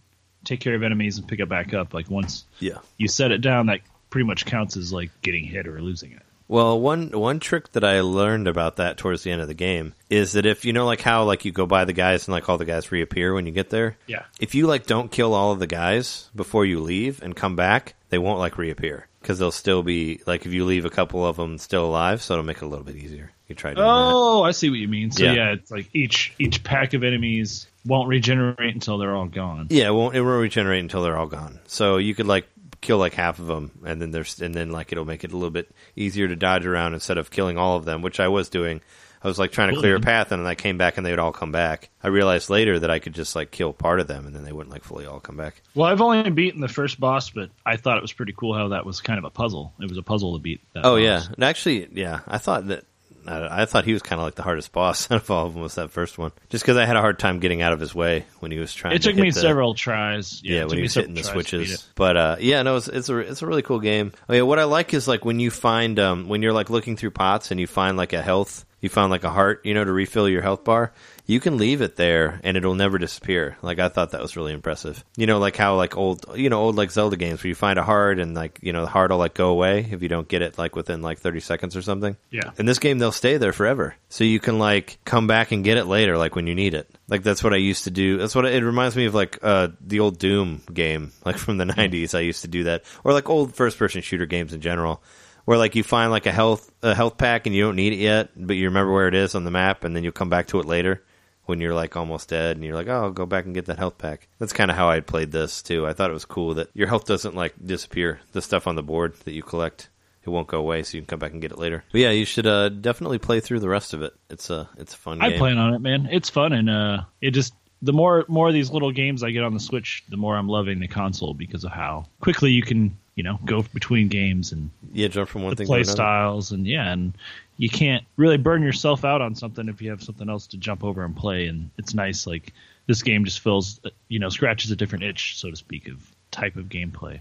take care of enemies, and pick it back up. Like once yeah. you set it down, that pretty much counts as like getting hit or losing it. Well, one one trick that I learned about that towards the end of the game is that if you know like how like you go by the guys and like all the guys reappear when you get there. Yeah. If you like don't kill all of the guys before you leave and come back, they won't like reappear because they'll still be like if you leave a couple of them still alive, so it'll make it a little bit easier. You try doing that. Oh, I see what you mean. So Yeah. yeah. it's like each each pack of enemies won't regenerate until they're all gone. Yeah, it won't it won't regenerate until they're all gone. So you could like kill like half of them, and then there's and then like it'll make it a little bit easier to dodge around instead of killing all of them, which I was doing. I was like trying to clear a mm-hmm. path, and then I came back, and they would all come back. I realized later that I could just like kill part of them, and then they wouldn't like fully all come back. Well, I've only beaten the first boss, but I thought it was pretty cool how that was kind of a puzzle. It was a puzzle to beat. That Oh boss. yeah, and actually, yeah, I thought that. I I thought he was kind of like the hardest boss out of all of them was that first one, just because I had a hard time getting out of his way when he was trying. It to took me the- several tries. Yeah, Yeah, when he was hitting the tries to beat switches. it. But uh, yeah, no, it's it's a it's a really cool game. Oh yeah, what I like is like when you find um, when you're like looking through pots and you find like a health, you found like a heart, you know, to refill your health bar. You can leave it there and it'll never disappear. Like I thought that was really impressive. You know, like how like old you know old like Zelda games where you find a heart and like you know the heart will like go away if you don't get it like within like 30 seconds or something. Yeah. In this game, they'll stay there forever, so you can like come back and get it later, like when you need it. Like that's what I used to do. That's what it reminds me of, like uh, the old Doom game, like from the '90s. I used to do that, or like old first-person shooter games in general, where like you find like a health a health pack and you don't need it yet, but you remember where it is on the map, and then you'll come back to it later when you're like almost dead, and you're like, oh, I'll go back and get that health pack. That's kind of how I played this too. I thought it was cool that your health doesn't like disappear. The stuff on the board that you collect it won't go away, so you can come back and get it later. But yeah, you should uh, definitely play through the rest of it. It's a it's a fun I game. plan on it, man. It's fun, and uh, it just the more more of these little games I get on the Switch, the more I'm loving the console because of how quickly you can you know go between games and yeah, jump from one thing play to styles, and yeah, and you can't really burn yourself out on something if you have something else to jump over and play. And it's nice, like this game just fills you know scratches a different itch, so to speak, of type of gameplay.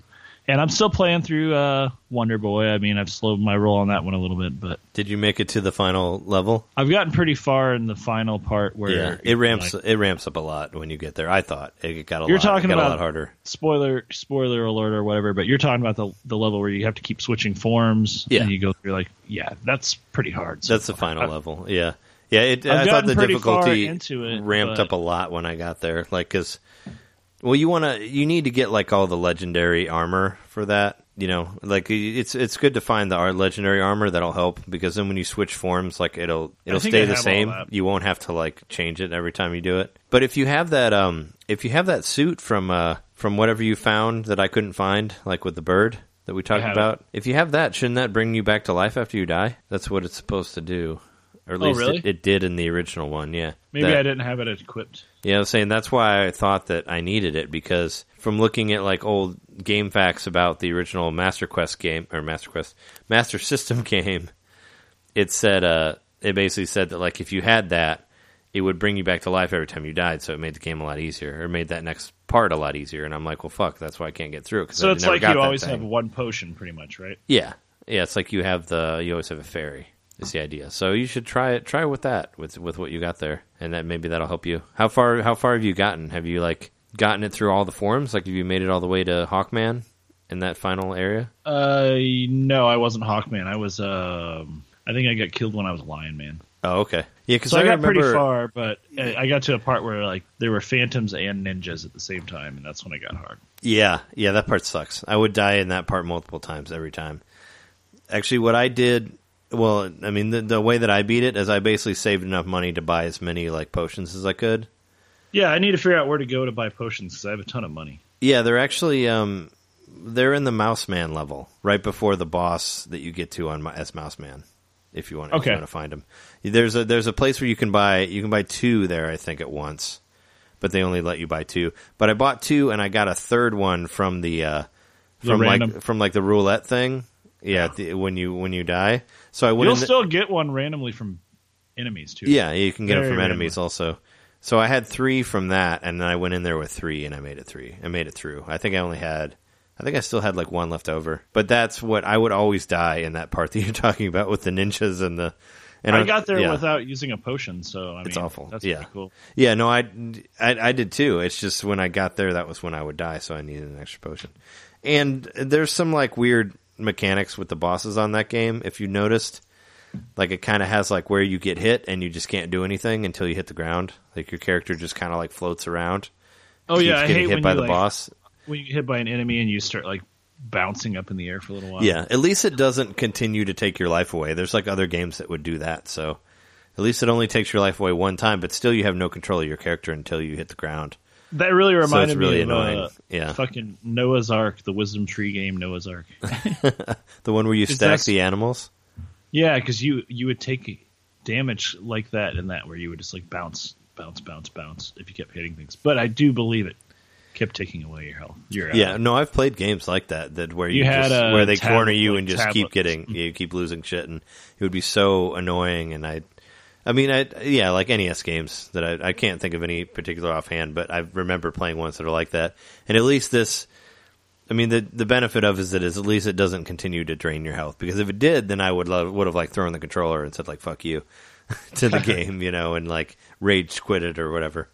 And I'm still playing through uh, Wonder Boy. I mean, I've slowed my roll on that one a little bit, but Did you make it to the final level? I've gotten pretty far in the final part where yeah, it ramps like, it ramps up a lot when you get there. I thought it got a You're lot, talking got a about- lot harder. spoiler spoiler alert or whatever, but you're talking about the the level where you have to keep switching forms. Yeah. and you go through like yeah, that's pretty hard. so That's the far. final level. Yeah, yeah. It, I've thought the difficulty into it, ramped but- up a lot when I got there. Like, cause well, you want to you need to get like all the legendary armor for that. You know, like it's it's good to find the ar- legendary armor that'll help because then when you switch forms, like it'll it'll stay the same. You won't have to like change it every time you do it. But if you have that um if you have that suit from uh from whatever you found that I couldn't find, like with the bird that we talked about, if you have that, shouldn't that bring you back to life after you die? That's what it's supposed to do. Or at Oh, least really? it, it did in the original one, yeah. Maybe That- I didn't have it equipped. Yeah, I was saying that's why I thought that I needed it because from looking at like old game facts about the original Master Quest game or Master Quest Master System game, it said uh it basically said that like if you had that, it would bring you back to life every time you died, so it made the game a lot easier or made that next part a lot easier. And I'm like, well, fuck, that's why I can't get through it. So I it's like you always thing. have one potion, pretty much, right? Yeah, yeah. It's like you have the you always have a fairy. Is the idea. So you should try it. Try with that with with what you got there, and that maybe that'll help you. How far how far have you gotten? Have you like gotten it through all the forms? Like have you made it all the way to Hawkman in that final area? Uh, no, I wasn't Hawkman. I was um, I think I got killed when I was Lion Man. Oh, okay. Yeah, because So I, got remember, pretty far, but I I got to a part where like there were phantoms and ninjas at the same time, and that's when I got hard. Yeah, yeah, that part sucks. I would die in that part multiple times every time. Actually, what I did, well, I mean, the, the way that I beat it is I basically saved enough money to buy as many like potions as I could. Yeah, I need to figure out where to go to buy potions because I have a ton of money. Yeah, they're actually um, they're in the Mouse Man level, right before the boss that you get to on as Mouse Man. If you want, if Okay. you want to find them, there's a there's a place where you can buy you can buy two there, I think, at once, but they only let you buy two. But I bought two, and I got a third one from the uh, from random- like from like the roulette thing. Yeah, the, when you when you die, so I went. You'll still get one randomly from enemies too. yeah, you can get them Very from enemies also. So I had three from that, and then I went in there with three, and I made it three. I made it through. I think I only had, I think I still had like one left over. But that's what I would always die in that part that you're talking about with the ninjas and the. And I got there yeah. without using a potion, so I It's mean, awful. That's Yeah. pretty cool. Yeah, no, I, I I did too. It's just when I got there, that was when I would die, so I needed an extra potion. And there's some like weird mechanics with the bosses on that game. If you noticed, like it kind of has like where you get hit and you just can't do anything until you hit the ground. Like your character just kind of like floats around. Oh yeah, I getting hate hit by the like, boss. when you get hit by an enemy and you start like bouncing up in the air for a little while. Yeah, at least it doesn't continue to take your life away. There's like other games that would do that. So at least it only takes your life away one time, but still you have no control of your character until you hit the ground. That really reminded really me of annoying. uh, Yeah. fucking Noah's Ark, the Wisdom Tree game, Noah's Ark. The one where you stack the animals. yeah, because you you would take damage like that and that where you would just like bounce, bounce, bounce, bounce if you kept hitting things. But I do believe it kept taking away your health. Your uh, Yeah, no, I've played games like that that where you, You had just, where they tablet- corner you like and just keep getting you keep losing shit, and it would be so annoying. And I, I mean, I yeah, like NES games that I I can't think of any particular offhand, but I remember playing ones that are like that. And at least this, I mean, the the benefit of is that is at least it doesn't continue to drain your health. Because if it did, then I would love, would have like thrown the controller and said like fuck you to the game, you know, and like rage quit it or whatever.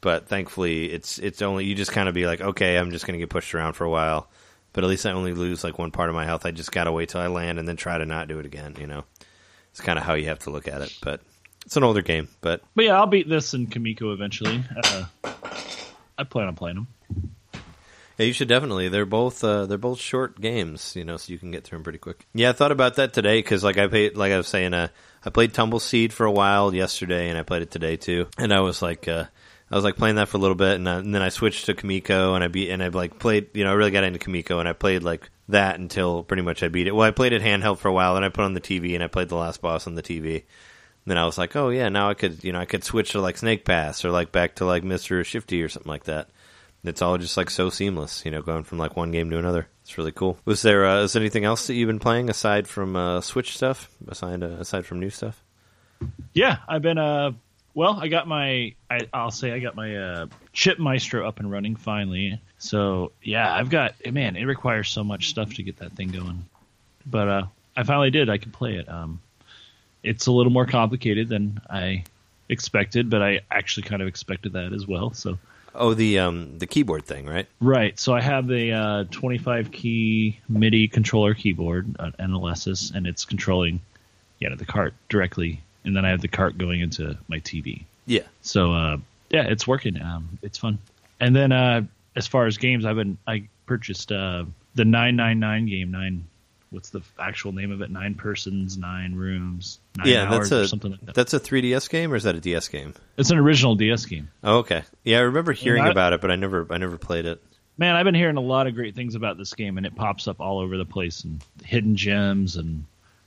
But thankfully it's it's only you just kind of be like okay i'm just going to get pushed around for a while. But at least i only lose like one part of my health. I just gotta wait till i land and then try to not do it again you know it's kind of how you have to look at it but it's an older game but But yeah, I'll beat this in Kamiko eventually. Uh, I plan on playing them. yeah, you should definitely they're both uh, they're both short games you know so you can get through them pretty quick yeah i thought about that today because like i played like i was saying uh, i played Tumbleseed for a while yesterday and i played it today too and i was like uh, I was like playing that for a little bit, and, uh, and then I switched to Kamiko, and I beat, and I like played, you know, I really got into Kamiko, and I played like that until pretty much I beat it. Well, I played it handheld for a while, then I put on the TV, and I played the last boss on the TV. And then I was like, oh yeah, now I could, you know, I could switch to like Snake Pass or like back to like Mister Shifty or something like that. It's all just like so seamless, you know, going from like one game to another. It's really cool. Was there uh, is anything else that you've been playing aside from uh, Switch stuff, aside uh, aside from new stuff? Yeah, I've been uh well, I got my I, I'll say I got my uh Chip Maestro up and running finally. So yeah, I've got man, it requires so much stuff to get that thing going. But uh I finally did. I can play it. Um it's a little more complicated than I expected, but I actually kind of expected that as well. So Oh, the um the keyboard thing, right? Right. So I have the uh, 25 key MIDI controller keyboard, uh, NLSS, and it's controlling yeah the cart directly, and then I have the cart going into my TV. Yeah. So uh, yeah, it's working. Um, it's fun. And then uh, as far as games, I've been I purchased uh, the 999 game nine. What's the actual name of it? Nine persons, nine rooms, nine yeah, hours, that's a or something like that. that's a 3DS game, or is that a DS game? It's an original DS game. Oh, okay. Yeah, I remember hearing I- about it, but I never I never played it. Man, I've been hearing a lot of great things about this game, and it pops up all over the place, and hidden gems and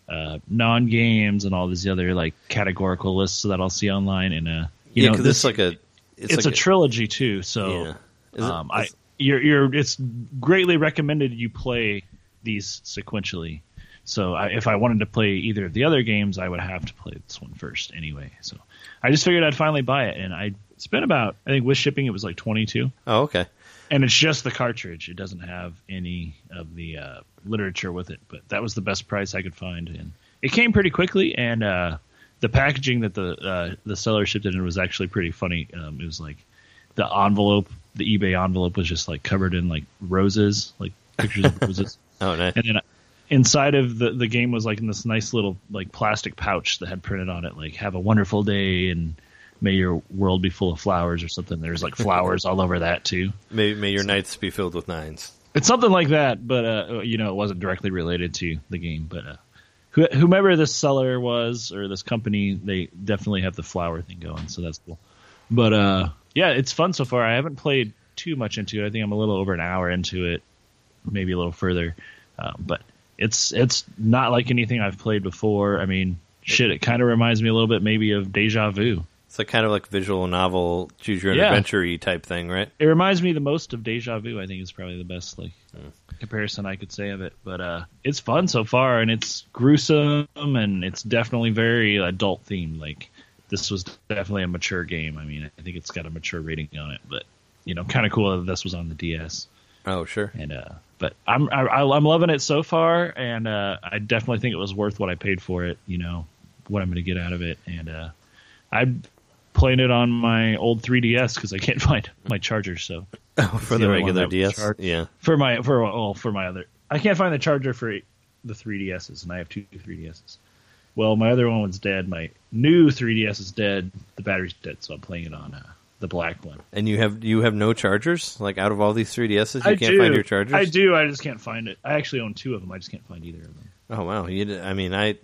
uh, non games and all these other like categorical lists that I'll see online. And uh, you yeah, know, this it's like a it's, it's, like a trilogy too. So Yeah. It- um, I you're you're it's greatly recommended you play these sequentially. So I, if I wanted to play either of the other games, I would have to play this one first anyway. So I just figured I'd finally buy it, and I spent about I think with shipping it was like twenty two. Oh okay. And it's just the cartridge. It doesn't have any of the uh, literature with it, but that was the best price I could find, and it came pretty quickly. And uh, the packaging that the uh, the seller shipped it in was actually pretty funny. Um, it was like the envelope, the eBay envelope was just like covered in like roses, like pictures of roses, Oh, nice. and then inside of the the game was like in this nice little like plastic pouch that had printed on it like "Have a wonderful day" and "May your world be full of flowers" or something. There's like flowers all over that too. May, may your nights be filled with nines. It's something like that, but uh, you know, it wasn't directly related to the game. But uh, wh- whomever this seller was or this company, they definitely have the flower thing going, so that's cool. But uh, yeah, it's fun so far. I haven't played too much into it. I think I'm a little over an hour into it, maybe a little further. Um, but it's it's not like anything I've played before. I mean, shit, it kind of reminds me a little bit maybe of Deja Vu. It's like kind of like visual novel, choose your own Yeah. adventure type thing, right? It reminds me the most of Deja Vu. I think is probably the best like comparison I could say of it. But uh, it's fun so far, and it's gruesome, and it's definitely very adult themed. Like this was definitely a mature game. I mean, I think it's got a mature rating on it, but you know, kind of cool that this was on the DS. Oh, sure. And uh, but I'm I, I- I'm loving it so far, and uh, I definitely think it was worth what I paid for it. You know, what I'm going to get out of it, and uh, I'm playing it on my old 3DS because I can't find my charger. So Oh, for the the regular DS. charged. Yeah. for my for well for my other I can't find the charger for the 3DSs, and I have two 3DSs. Well, my other one was dead. My new 3DS is dead. The battery's dead, so I'm playing it on uh, the black one. And you have you have no chargers? Like out of all these 3DSs, you I can't do. find your chargers? I do. I just can't find it. I actually own two of them. I just can't find either of them. Oh wow, you I mean, I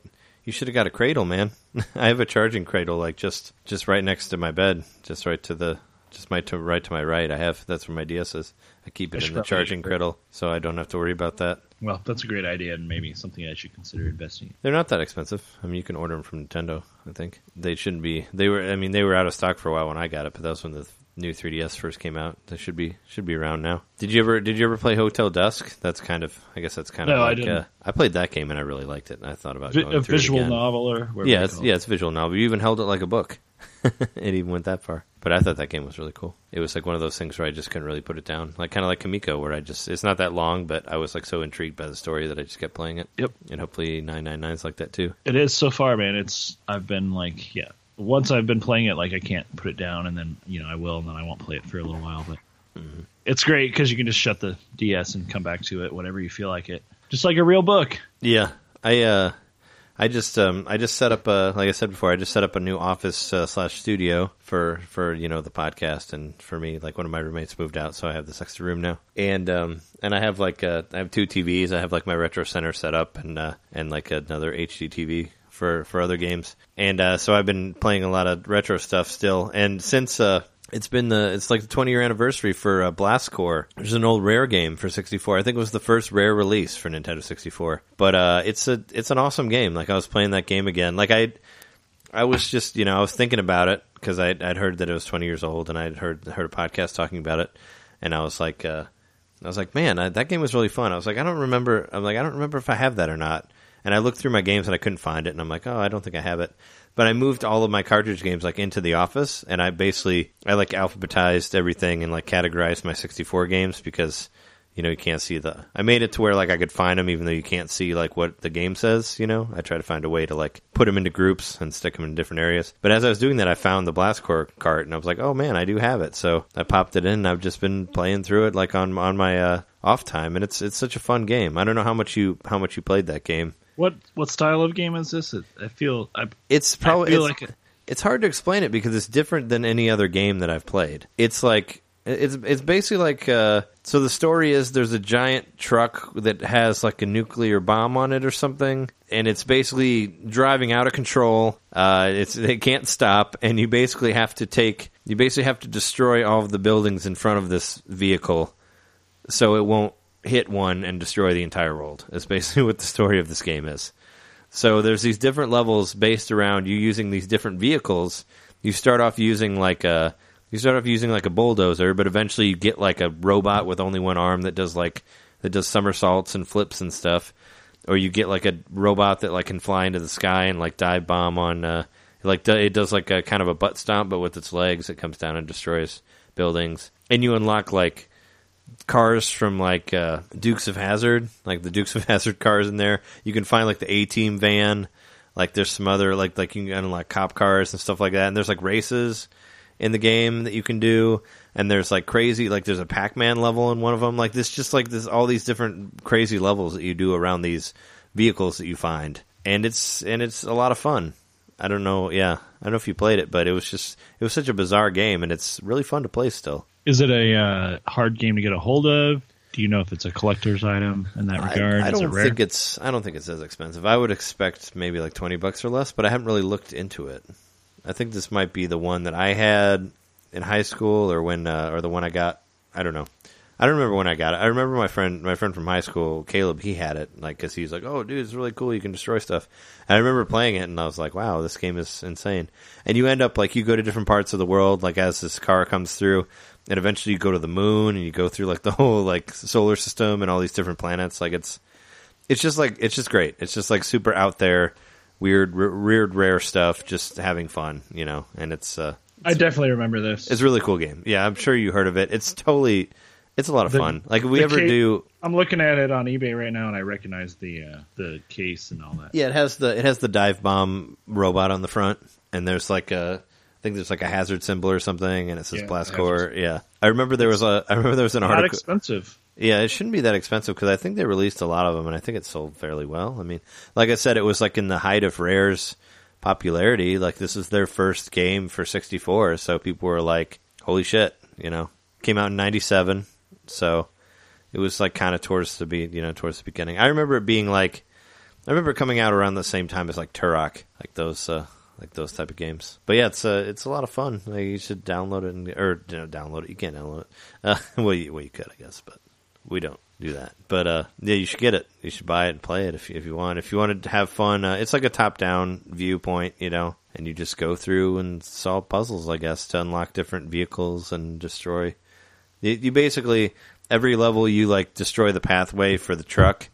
you should have got a cradle, man. I have a charging cradle like just just right next to my bed, just right to the just my to right to my right. I have that's where my DS is. I keep it should in the charging cradle, so I don't have to worry about that. Well, that's a great idea, and maybe something I should consider investing. in. They're not that expensive. I mean, you can order them from Nintendo. I think they shouldn't be. They were. I mean, they were out of stock for a while when I got it, but that was when the new 3DS first came out. They should be should be around now. Did you ever Did you ever play Hotel Dusk? That's kind of. I guess that's kind of. No, I didn't. Uh, I played that game and I really liked it. And I thought about Vi- going a through it visual again. novel, or Yeah, it's, yeah, it's a visual novel. You even held it like a book. it even went that far. But I thought that game was really cool. It was like one of those things where I just couldn't really put it down. Like kind of like Kamiko, where I just it's not that long, but I was like so intrigued by the story that I just kept playing it. Yep. And hopefully 999 is like that too. It is so far, man. It's I've been like, yeah. Once I've been playing it, like I can't put it down, and then you know I will, and then I won't play it for a little while. But Mm-hmm. it's great because you can just shut the DS and come back to it whenever you feel like it, just like a real book. Yeah, I uh, I just um, I just set up a like I said before, I just set up a new office uh, slash studio for for you know the podcast and for me. Like one of my roommates moved out, so I have this extra room now, and um, and I have like uh, I have two TVs. I have like my retro center set up and uh, and like another HD TV for for other games, and uh, so I've been playing a lot of retro stuff still. And since uh, it's been the it's like the 20 year anniversary for uh, Blast Corps. which is an old Rare game for 64. I think it was the first Rare release for Nintendo 64. But uh, it's a it's an awesome game. Like I was playing that game again. Like I I was just you know I was thinking about it because I'd, I'd heard that it was 20 years old and I'd heard heard a podcast talking about it, and I was like uh, I was like man I, that game was really fun. I was like I don't remember. I'm like I don't remember if I have that or not. And I looked through my games and I couldn't find it, and I'm like, oh, I don't think I have it. But I moved all of my cartridge games like into the office, and I basically I like alphabetized everything and like categorized my 64 games because you know you can't see the. I made it to where like I could find them even though you can't see like what the game says. You know, I try to find a way to like put them into groups and stick them in different areas. But as I was doing that, I found the Blast Blastcore cart, and I was like, oh man, I do have it. So I popped it in. and I've just been playing through it like on on my uh, off time, and it's it's such a fun game. I don't know how much you how much you played that game. What what style of game is this? I feel I, It's probably feel it's, like it- it's hard to explain it because it's different than any other game that I've played. It's like it's it's basically like uh, so the story is there's a giant truck that has like a nuclear bomb on it or something and it's basically driving out of control uh, it's it can't stop and you basically have to take you basically have to destroy all of the buildings in front of this vehicle so it won't hit one and destroy the entire world. That's basically what the story of this game is. So there's these different levels based around you using these different vehicles. You start off using like a you start off using like a bulldozer, but eventually you get like a robot with only one arm that does like that does somersaults and flips and stuff. Or you get like a robot that like can fly into the sky and like dive bomb on uh like it does like a kind of a butt stomp but with its legs it comes down and destroys buildings. And you unlock like cars from like uh, Dukes of Hazzard, like the Dukes of Hazzard cars in there. You can find like the A Team van. Like there's some other like like you can unlock cop cars and stuff like that. And there's like races in the game that you can do. And there's like crazy like there's a Pac Man level in one of them. Like this just like this all these different crazy levels that you do around these vehicles that you find. And it's and it's a lot of fun. I don't know, yeah. I don't know if you played it, but it was just it was such a bizarre game and it's really fun to play still. is it a uh, hard game to get a hold of? Do you know if it's a collector's item in that regard? I, I don't think it's. I don't think it's as expensive. I would expect maybe like twenty bucks or less, but I haven't really looked into it. I think this might be the one that I had in high school, or when, uh, or the one I got. I don't know. I don't remember when I got it. I remember my friend, my friend from high school, Caleb. He had it, like, because he's like, "Oh, dude, it's really cool. You can destroy stuff." And I remember playing it, and I was like, "Wow, this game is insane." And you end up like you go to different parts of the world, like as this car comes through, and eventually you go to the moon, and you go through like the whole like solar system and all these different planets. Like it's, it's just like it's just great. It's just like super out there, weird, r- weird, rare stuff. Just having fun, you know. And it's uh, I definitely remember this. it's a really cool game. Yeah, I'm sure you heard of it. It's totally, it's a lot of The- fun. Like if we ever ca- do, I'm looking at it on eBay right now, and I recognize the uh, the case and all that. yeah, it has the it has the dive bomb robot on the front, and there's like a. I think there's like a hazard symbol or something, and it says Yeah, blast hazard core. Yeah, I remember there was a. I remember there was an Not article. expensive. Yeah, it shouldn't be that expensive because I think they released a lot of them, and I think it sold fairly well. I mean, like I said, it was like in the height of Rare's popularity. Like this is their first game for 64, so people were like, "Holy shit!" You know, came out in '97, so it was like kind of towards the be you know towards the beginning. I remember it being like, I remember coming out around the same time as like Turok, like those uh, like those type of games. But yeah, it's uh, it's a lot of fun. Like, you should download it and, or you know, download it. You can't download it. Uh, well, you, well, you could, I guess, but we don't do that. But uh, yeah, you should get it. You should buy it and play it if you, if you want. If you wanted to have fun, uh, it's like a top down viewpoint, you know, and you just go through and solve puzzles, I guess, to unlock different vehicles and destroy. You, you basically every level you like destroy the pathway for the truck.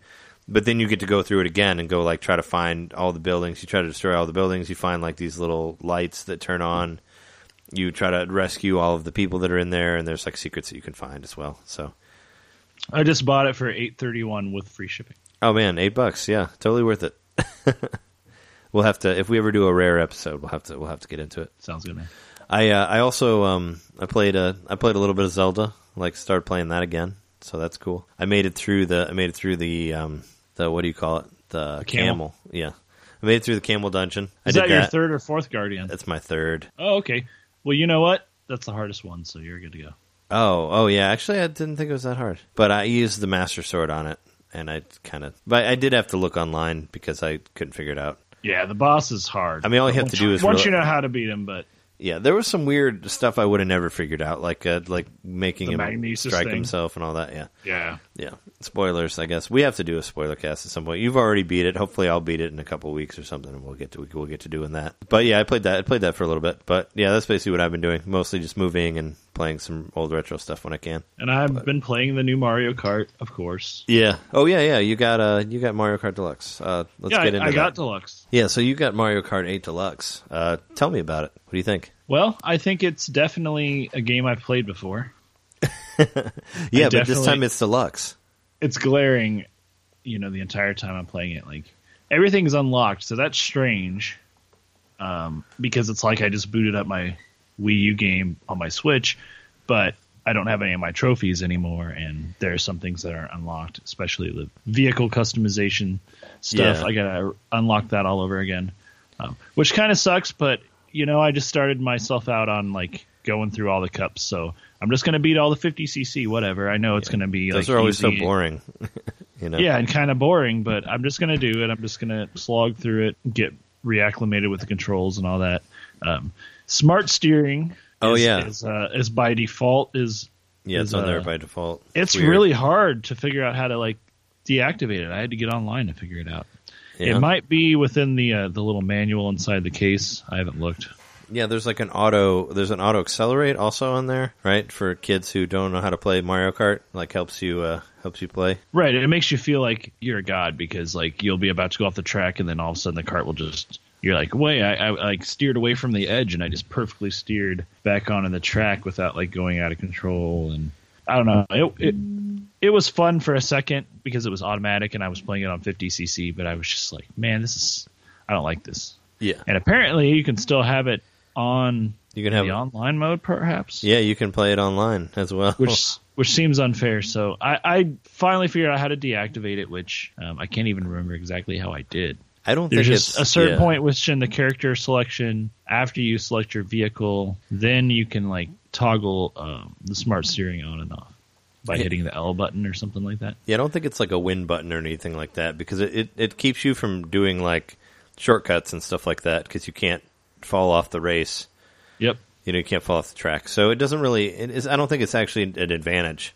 But then you get to go through it again and go like try to find all the buildings. You try to destroy all the buildings. You find like these little lights that turn on. You try to rescue all of the people that are in there, and there's like secrets that you can find as well. So I just bought it for eight thirty one with free shipping. Oh man, eight bucks. Yeah, totally worth it. we'll have to if we ever do a rare episode, we'll have to we'll have to get into it. Sounds good, man. I uh, I also um I played a I played a little bit of Zelda. Like started playing that again, so that's cool. I made it through the I made it through the um the what do you call it the, The camel. camel. Yeah, I made it through the camel dungeon. I Is did that that. your third or fourth guardian? That's my third. Oh, okay. Well, you know what? That's the hardest one, so you're good to go. Oh, oh yeah. Actually, I didn't think it was that hard. But I used the master sword on it, and I kind of. But I did have to look online because I couldn't figure it out. Yeah, the boss is hard. I mean, all you have to do is once you know how to beat him, but Yeah, there was some weird stuff I would have never figured out, like uh, like making The him magnesis strike thing. himself and all that. Yeah, yeah, yeah. Spoilers, I guess. We have to do a spoiler cast at some point. You've already beat it. Hopefully, I'll beat it in a couple weeks or something, and we'll get to we'll get to doing that. But yeah, I played that. I played that for a little bit. But yeah, that's basically what I've been doing. Mostly just moving and playing some old retro stuff when I can. and I've been playing the new Mario Kart, of course. Yeah. Oh yeah, yeah. You got uh, you got Mario Kart Deluxe. Uh, let's yeah, get I, into I that. got deluxe. yeah. So you got Mario Kart Eight Deluxe. Uh, tell me about it. What do you think? Well, I think it's definitely a game I've played before. Yeah, but this time it's deluxe. It's glaring, you know, the entire time I'm playing it. Like everything's unlocked, so that's strange. Um, because it's like I just booted up my Wii U game on my Switch, but I don't have any of my trophies anymore, and there are some things that are unlocked, especially the vehicle customization stuff. Yeah. I gotta unlock that all over again, um, which kind of sucks. But you know, I just started myself out on like going through all the cups, so I'm just gonna beat all the 50cc, whatever. I know it's gonna be Those like are always easy. so boring. you know. Yeah, and kind of boring, but I'm just gonna do it. I'm just gonna slog through it, get reacclimated with the controls and all that. Um, smart steering. Oh, is, yeah. is, uh, is by default is Yeah, it's is, on there uh, by default. it's weird. really hard to figure out how to like deactivate it. I had to get online to figure it out. Yeah. It might be within the uh, the little manual inside the case. I haven't looked. Yeah, there's like an auto. There's an auto accelerate also on there, right? For kids who don't know how to play Mario Kart, like helps you uh, helps you play. Right, it makes you feel like you're a god because like you'll be about to go off the track and then all of a sudden the cart will just you're like, wait, I, I like steered away from the edge and I just perfectly steered back onto the track without like going out of control and I don't know. It it, it was fun for a second because it was automatic and I was playing it on 50cc, but I was just like, man, this is I don't like this. Yeah, And apparently you can still have it on you can have. the online mode, perhaps. Yeah, you can play it online as well. which which seems unfair. So I, I finally figured out how to deactivate it, which um, I can't even remember exactly how I did. I don't There's think just a certain yeah. point within the character selection. After you select your vehicle, then you can like toggle um, the smart steering on and off by hitting the L button or something like that. Yeah, I don't think it's like a win button or anything like that because it, it, it keeps you from doing like shortcuts and stuff like that because you can't fall off the race. Yep. You know, you can't fall off the track. So it doesn't really. It is, I don't think it's actually an advantage.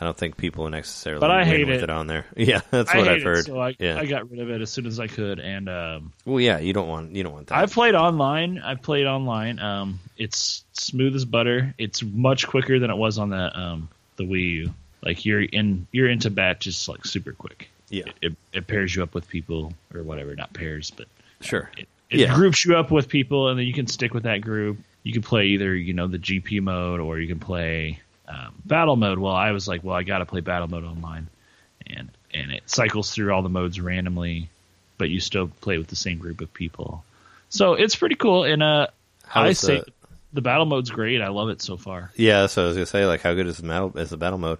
I don't think people necessarily. But I hate with it. it on there. Yeah, that's what I've heard. It, so I, yeah. I got rid of it as soon as I could, and um, well, yeah, you don't want you don't want that. I've played online. I've played online. Um, it's smooth as butter. It's much quicker than it was on the um, the Wii U. Like you're in you're into bat just like super quick. yeah, It, it, it pairs you up with people or whatever, not pairs, but sure. it, it Yeah. groups you up with people, and then you can stick with that group. You can play either you know the GP mode or you can play um, battle mode. Well, I was like, well, I got to play battle mode online, and and it cycles through all the modes randomly, but you still play with the same group of people. So it's pretty cool. And uh, How I say the- the battle mode's great. I love it so far. Yeah, that's what I was gonna say. Like, how good is the battle is the battle mode?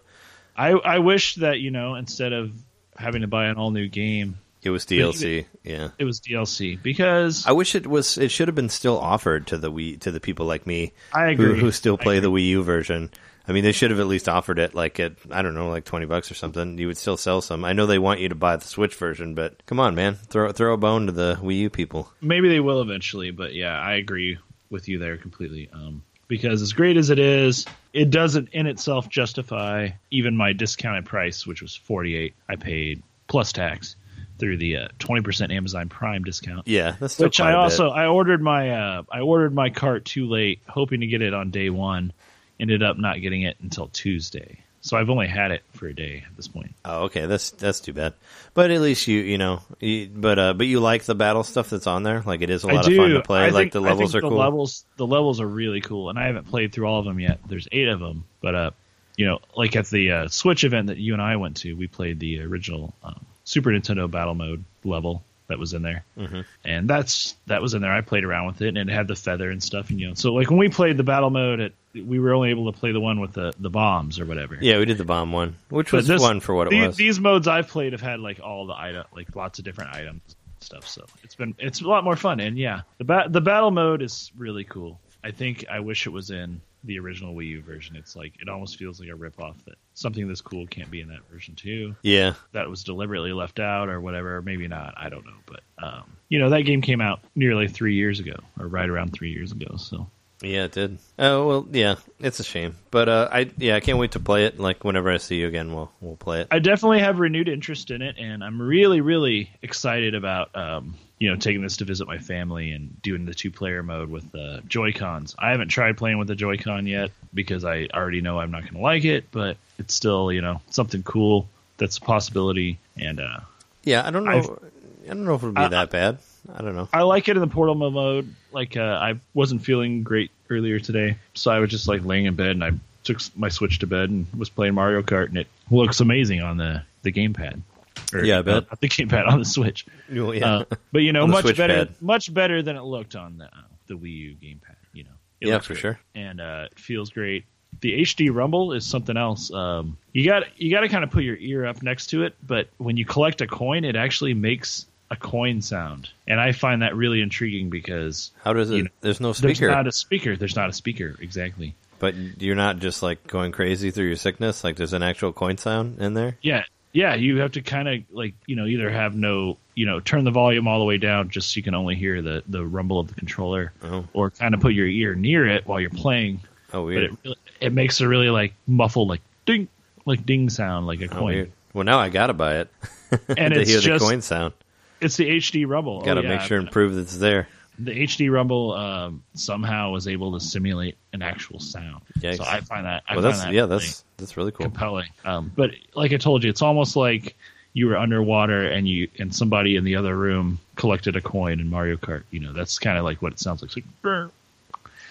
I I wish that you know instead of having to buy an all new game, It was DLC. Yeah. it was DLC because I wish it was. It should have been still offered to the Wii to the people like me I who, agree who still I play the Wii U version. I mean, they should have at least offered it like at I don't know, like twenty bucks or something. You would still sell some. I know they want you to buy the Switch version, but come on, man, throw throw a bone to the Wii U people. maybe they will eventually, but yeah, I agree with you there completely. Um, because as great as it is, it doesn't in itself justify even my discounted price, which was forty eight. I paid plus tax through the twenty percent Amazon Prime discount. Yeah, that's Which I also I ordered my uh, I ordered my cart too late, hoping to get it on day one. Ended up not getting it until Tuesday, so I've only had it for a day at this point. Oh, okay, that's that's too bad. But at least you you know, you, but uh, but you like the battle stuff that's on there. Like it is a lot of fun to play. I like think, the I levels think are the cool. Levels, the levels are really cool, and I haven't played through all of them yet. There's eight of them, but uh, you know, like at the uh, Switch event that you and I went to, we played the original um, Super Nintendo Battle Mode level that was in there, Mm-hmm. and that's that was in there. I played around with it, and it had the feather and stuff, and you know, so like when we played the Battle Mode, it, we were only able to play the one with the the bombs or whatever. Yeah, we did the bomb one, which was this- fun for what it these, was. These modes I've played have had like all the item, like lots of different items and stuff. So it's been it's a lot more fun. And yeah, the ba- the battle mode is really cool. I think I wish it was in the original Wii U version. It's like it almost feels like a rip off that something this cool can't be in that version too. yeah, That was deliberately left out or whatever. Maybe not. I don't know. But um, you know that game came out nearly three years ago, or right around three years ago. So yeah, it did. Oh well, yeah, it's a shame, but uh, I yeah, I can't wait to play it. Like whenever I see you again, we'll we'll play it. I definitely have renewed interest in it, and I'm really, really excited about um, you know taking this to visit my family and doing the two player mode with the Joy Cons. I haven't tried playing with the Joy Con yet because I already know I'm not going to like it, but it's still you know something cool that's a possibility, and uh, Yeah, I don't know. I've- I don't know if it'll be I- that bad. I don't know. I like it in the portal mode. Like uh, I wasn't feeling great earlier today, so I was just like laying in bed and I took my Switch to bed and was playing Mario Kart, and it looks amazing on the the gamepad. Or, Yeah, I bet. uh, not the gamepad on the Switch. Well, yeah, Uh, but you know, much Switch better, pad. much better than it looked on the uh, the Wii U gamepad. You know, It yeah, for great. sure. and uh, it feels great. The HD Rumble is something else. Um, you got you got to kind of put your ear up next to it, but when you collect a coin, it actually makes a coin sound, and I find that really intriguing because How does it? You know, there's no speaker. there's not a speaker. There's not a speaker exactly. but you're not just like going crazy through your sickness. Like there's an actual coin sound in there. Yeah, yeah. You have to kind of like you know either have no you know turn the volume all the way down just so you can only hear the the rumble of the controller, Oh. or kind of put your ear near it while you're playing. Oh, But weird. it really, it makes a really like muffled like ding like ding sound like a oh, coin, weird. Well, now I gotta buy it and to it's hear just the coin sound. it's the HD rumble. Gotta oh, yeah. make sure and prove that it's there. The HD rumble um, somehow was able to simulate an actual sound. Yikes. So I find that I Well, that's that yeah, really that's that's really cool. compelling. Um, but like I told you, it's almost like you were underwater and you and somebody in the other room collected a coin in Mario Kart. You know, that's kind of like what it sounds like. It's like.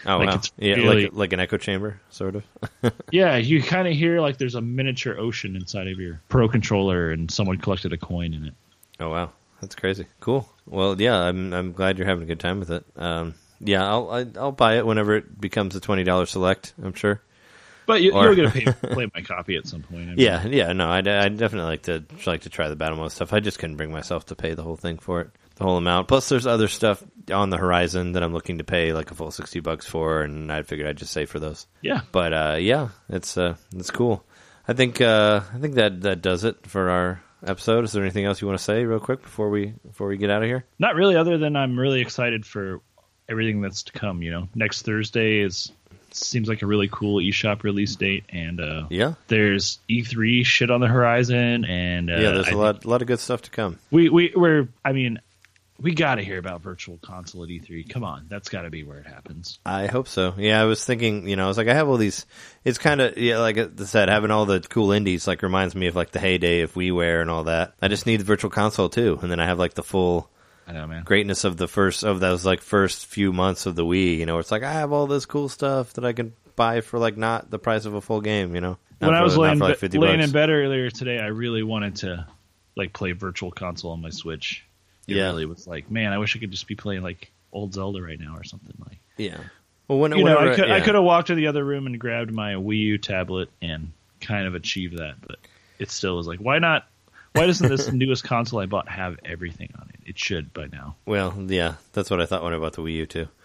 Oh Like, wow, it's yeah, like like an echo chamber, sort of. yeah, you kind of hear like there's a miniature ocean inside of your Pro controller, and someone collected a coin in it. Oh wow, that's crazy. Cool. Well, yeah, I'm I'm glad you're having a good time with it. Um, yeah, I'll I, I'll buy it whenever it becomes a twenty dollars select. I'm sure. But you, Or- you'll get a pay, play my copy at some point. I mean, Yeah, yeah, no, I I definitely like to like to try the battle mode stuff. I just couldn't bring myself to pay the whole thing for it, the whole amount. Plus, there's other stuff on the horizon that I'm looking to pay like a full sixty bucks for, and I figured I'd just save for those. yeah. But uh, yeah, it's uh, it's cool. I think uh, I think that that does it for our episode. Is there anything else you want to say real quick before we before we get out of here? Not really, other than I'm really excited for everything that's to come. You know, next Thursday is seems like a really cool eShop release date, and uh, Yeah, there's E3 shit on the horizon, and uh, yeah. There's I a lot a lot of good stuff to come. We we we're I mean, we got to hear about Virtual Console at E3. Come on, that's got to be where it happens. I hope so. Yeah, I was thinking, you know, I was like, I have all these. It's kind of yeah, like I said, having all the cool indies like reminds me of like the heyday of WiiWare and all that. I just need the Virtual Console too, and then I have like the full I know, man. greatness of the first of those like first few months of the Wii. You know, it's like I have all this cool stuff that I can buy for like not the price of a full game. You know, Not when I was laying, like 50 laying bucks. in bed earlier today, I really wanted to like play Virtual Console on my Switch. It Yeah. really was like, man, I wish I could just be playing like old Zelda right now or something like. Yeah. Well, when You know, I could I could have walked to the other room and grabbed my Wii U tablet and kind of achieved that, but it still was like, why not? Why doesn't this newest console I bought have everything on it? It should by now. Well, yeah, that's what I thought when I bought the Wii U too.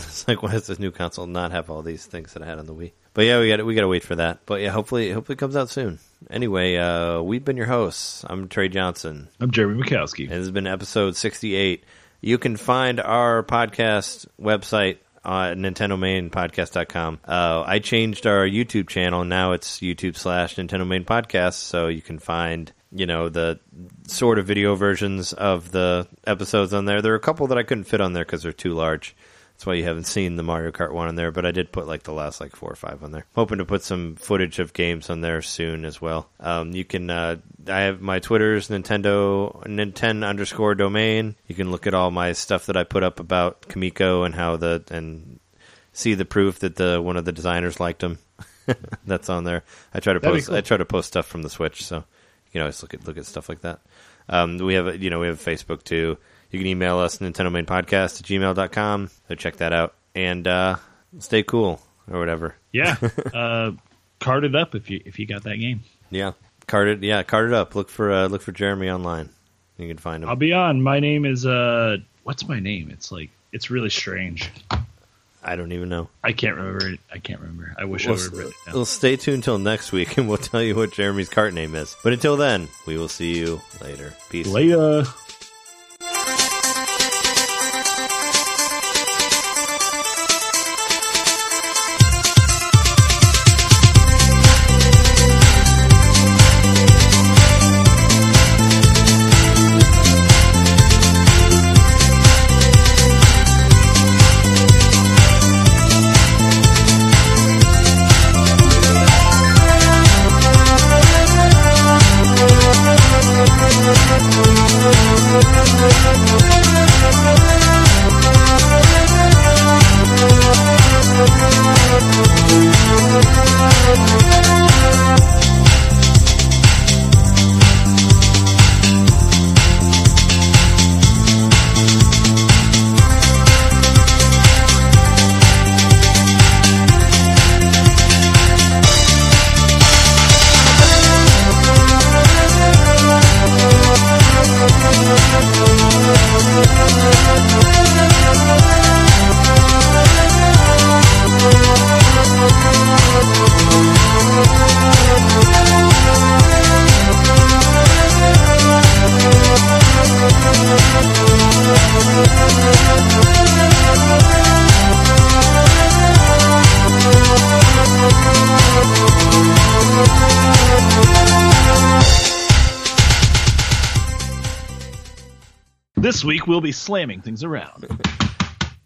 It's like, why does this new console not have all these things that I had on the Wii? But yeah, we got we got to wait for that. But yeah, hopefully, hopefully it comes out soon. Anyway, uh, we've been your hosts. I'm Trey Johnson. I'm Jeremy Mikowski. And this has been episode 68. You can find our podcast website on NintendoMainPodcast.com. Uh, I changed our YouTube channel. Now it's YouTube slash Nintendo Main Podcast. So you can find, you know, the sort of video versions of the episodes on there. There are a couple that I couldn't fit on there because they're too large. That's why you haven't seen the Mario Kart one on there, but I did put like the last like four or five on there. Hoping to put some footage of games on there soon as well. Um, you can, uh, I have my Twitter's Nintendo Nintendo underscore domain. You can look at all my stuff that I put up about Kamiko and how the and see the proof that the one of the designers liked them. That's on there. I try to That'd post. cool. I try to post stuff from the Switch, so you can always look at look at stuff like that. Um, we have you know we have Facebook too. You can email us Nintendo Main Podcast at gmail.com. So check that out and uh, stay cool or whatever. Yeah, uh, card it up if you if you got that game. Yeah, card it. Yeah, card it up. Look for uh, look for Jeremy online. You can find him. I'll be on. My name is uh, what's my name? It's like it's really strange. I don't even know. I can't remember it. I can't remember. I wish Well, I would it well, stay tuned till next week, and we'll tell you what Jeremy's cart name is. But until then, we will see you later. Peace. Later. This week we'll be slamming things around.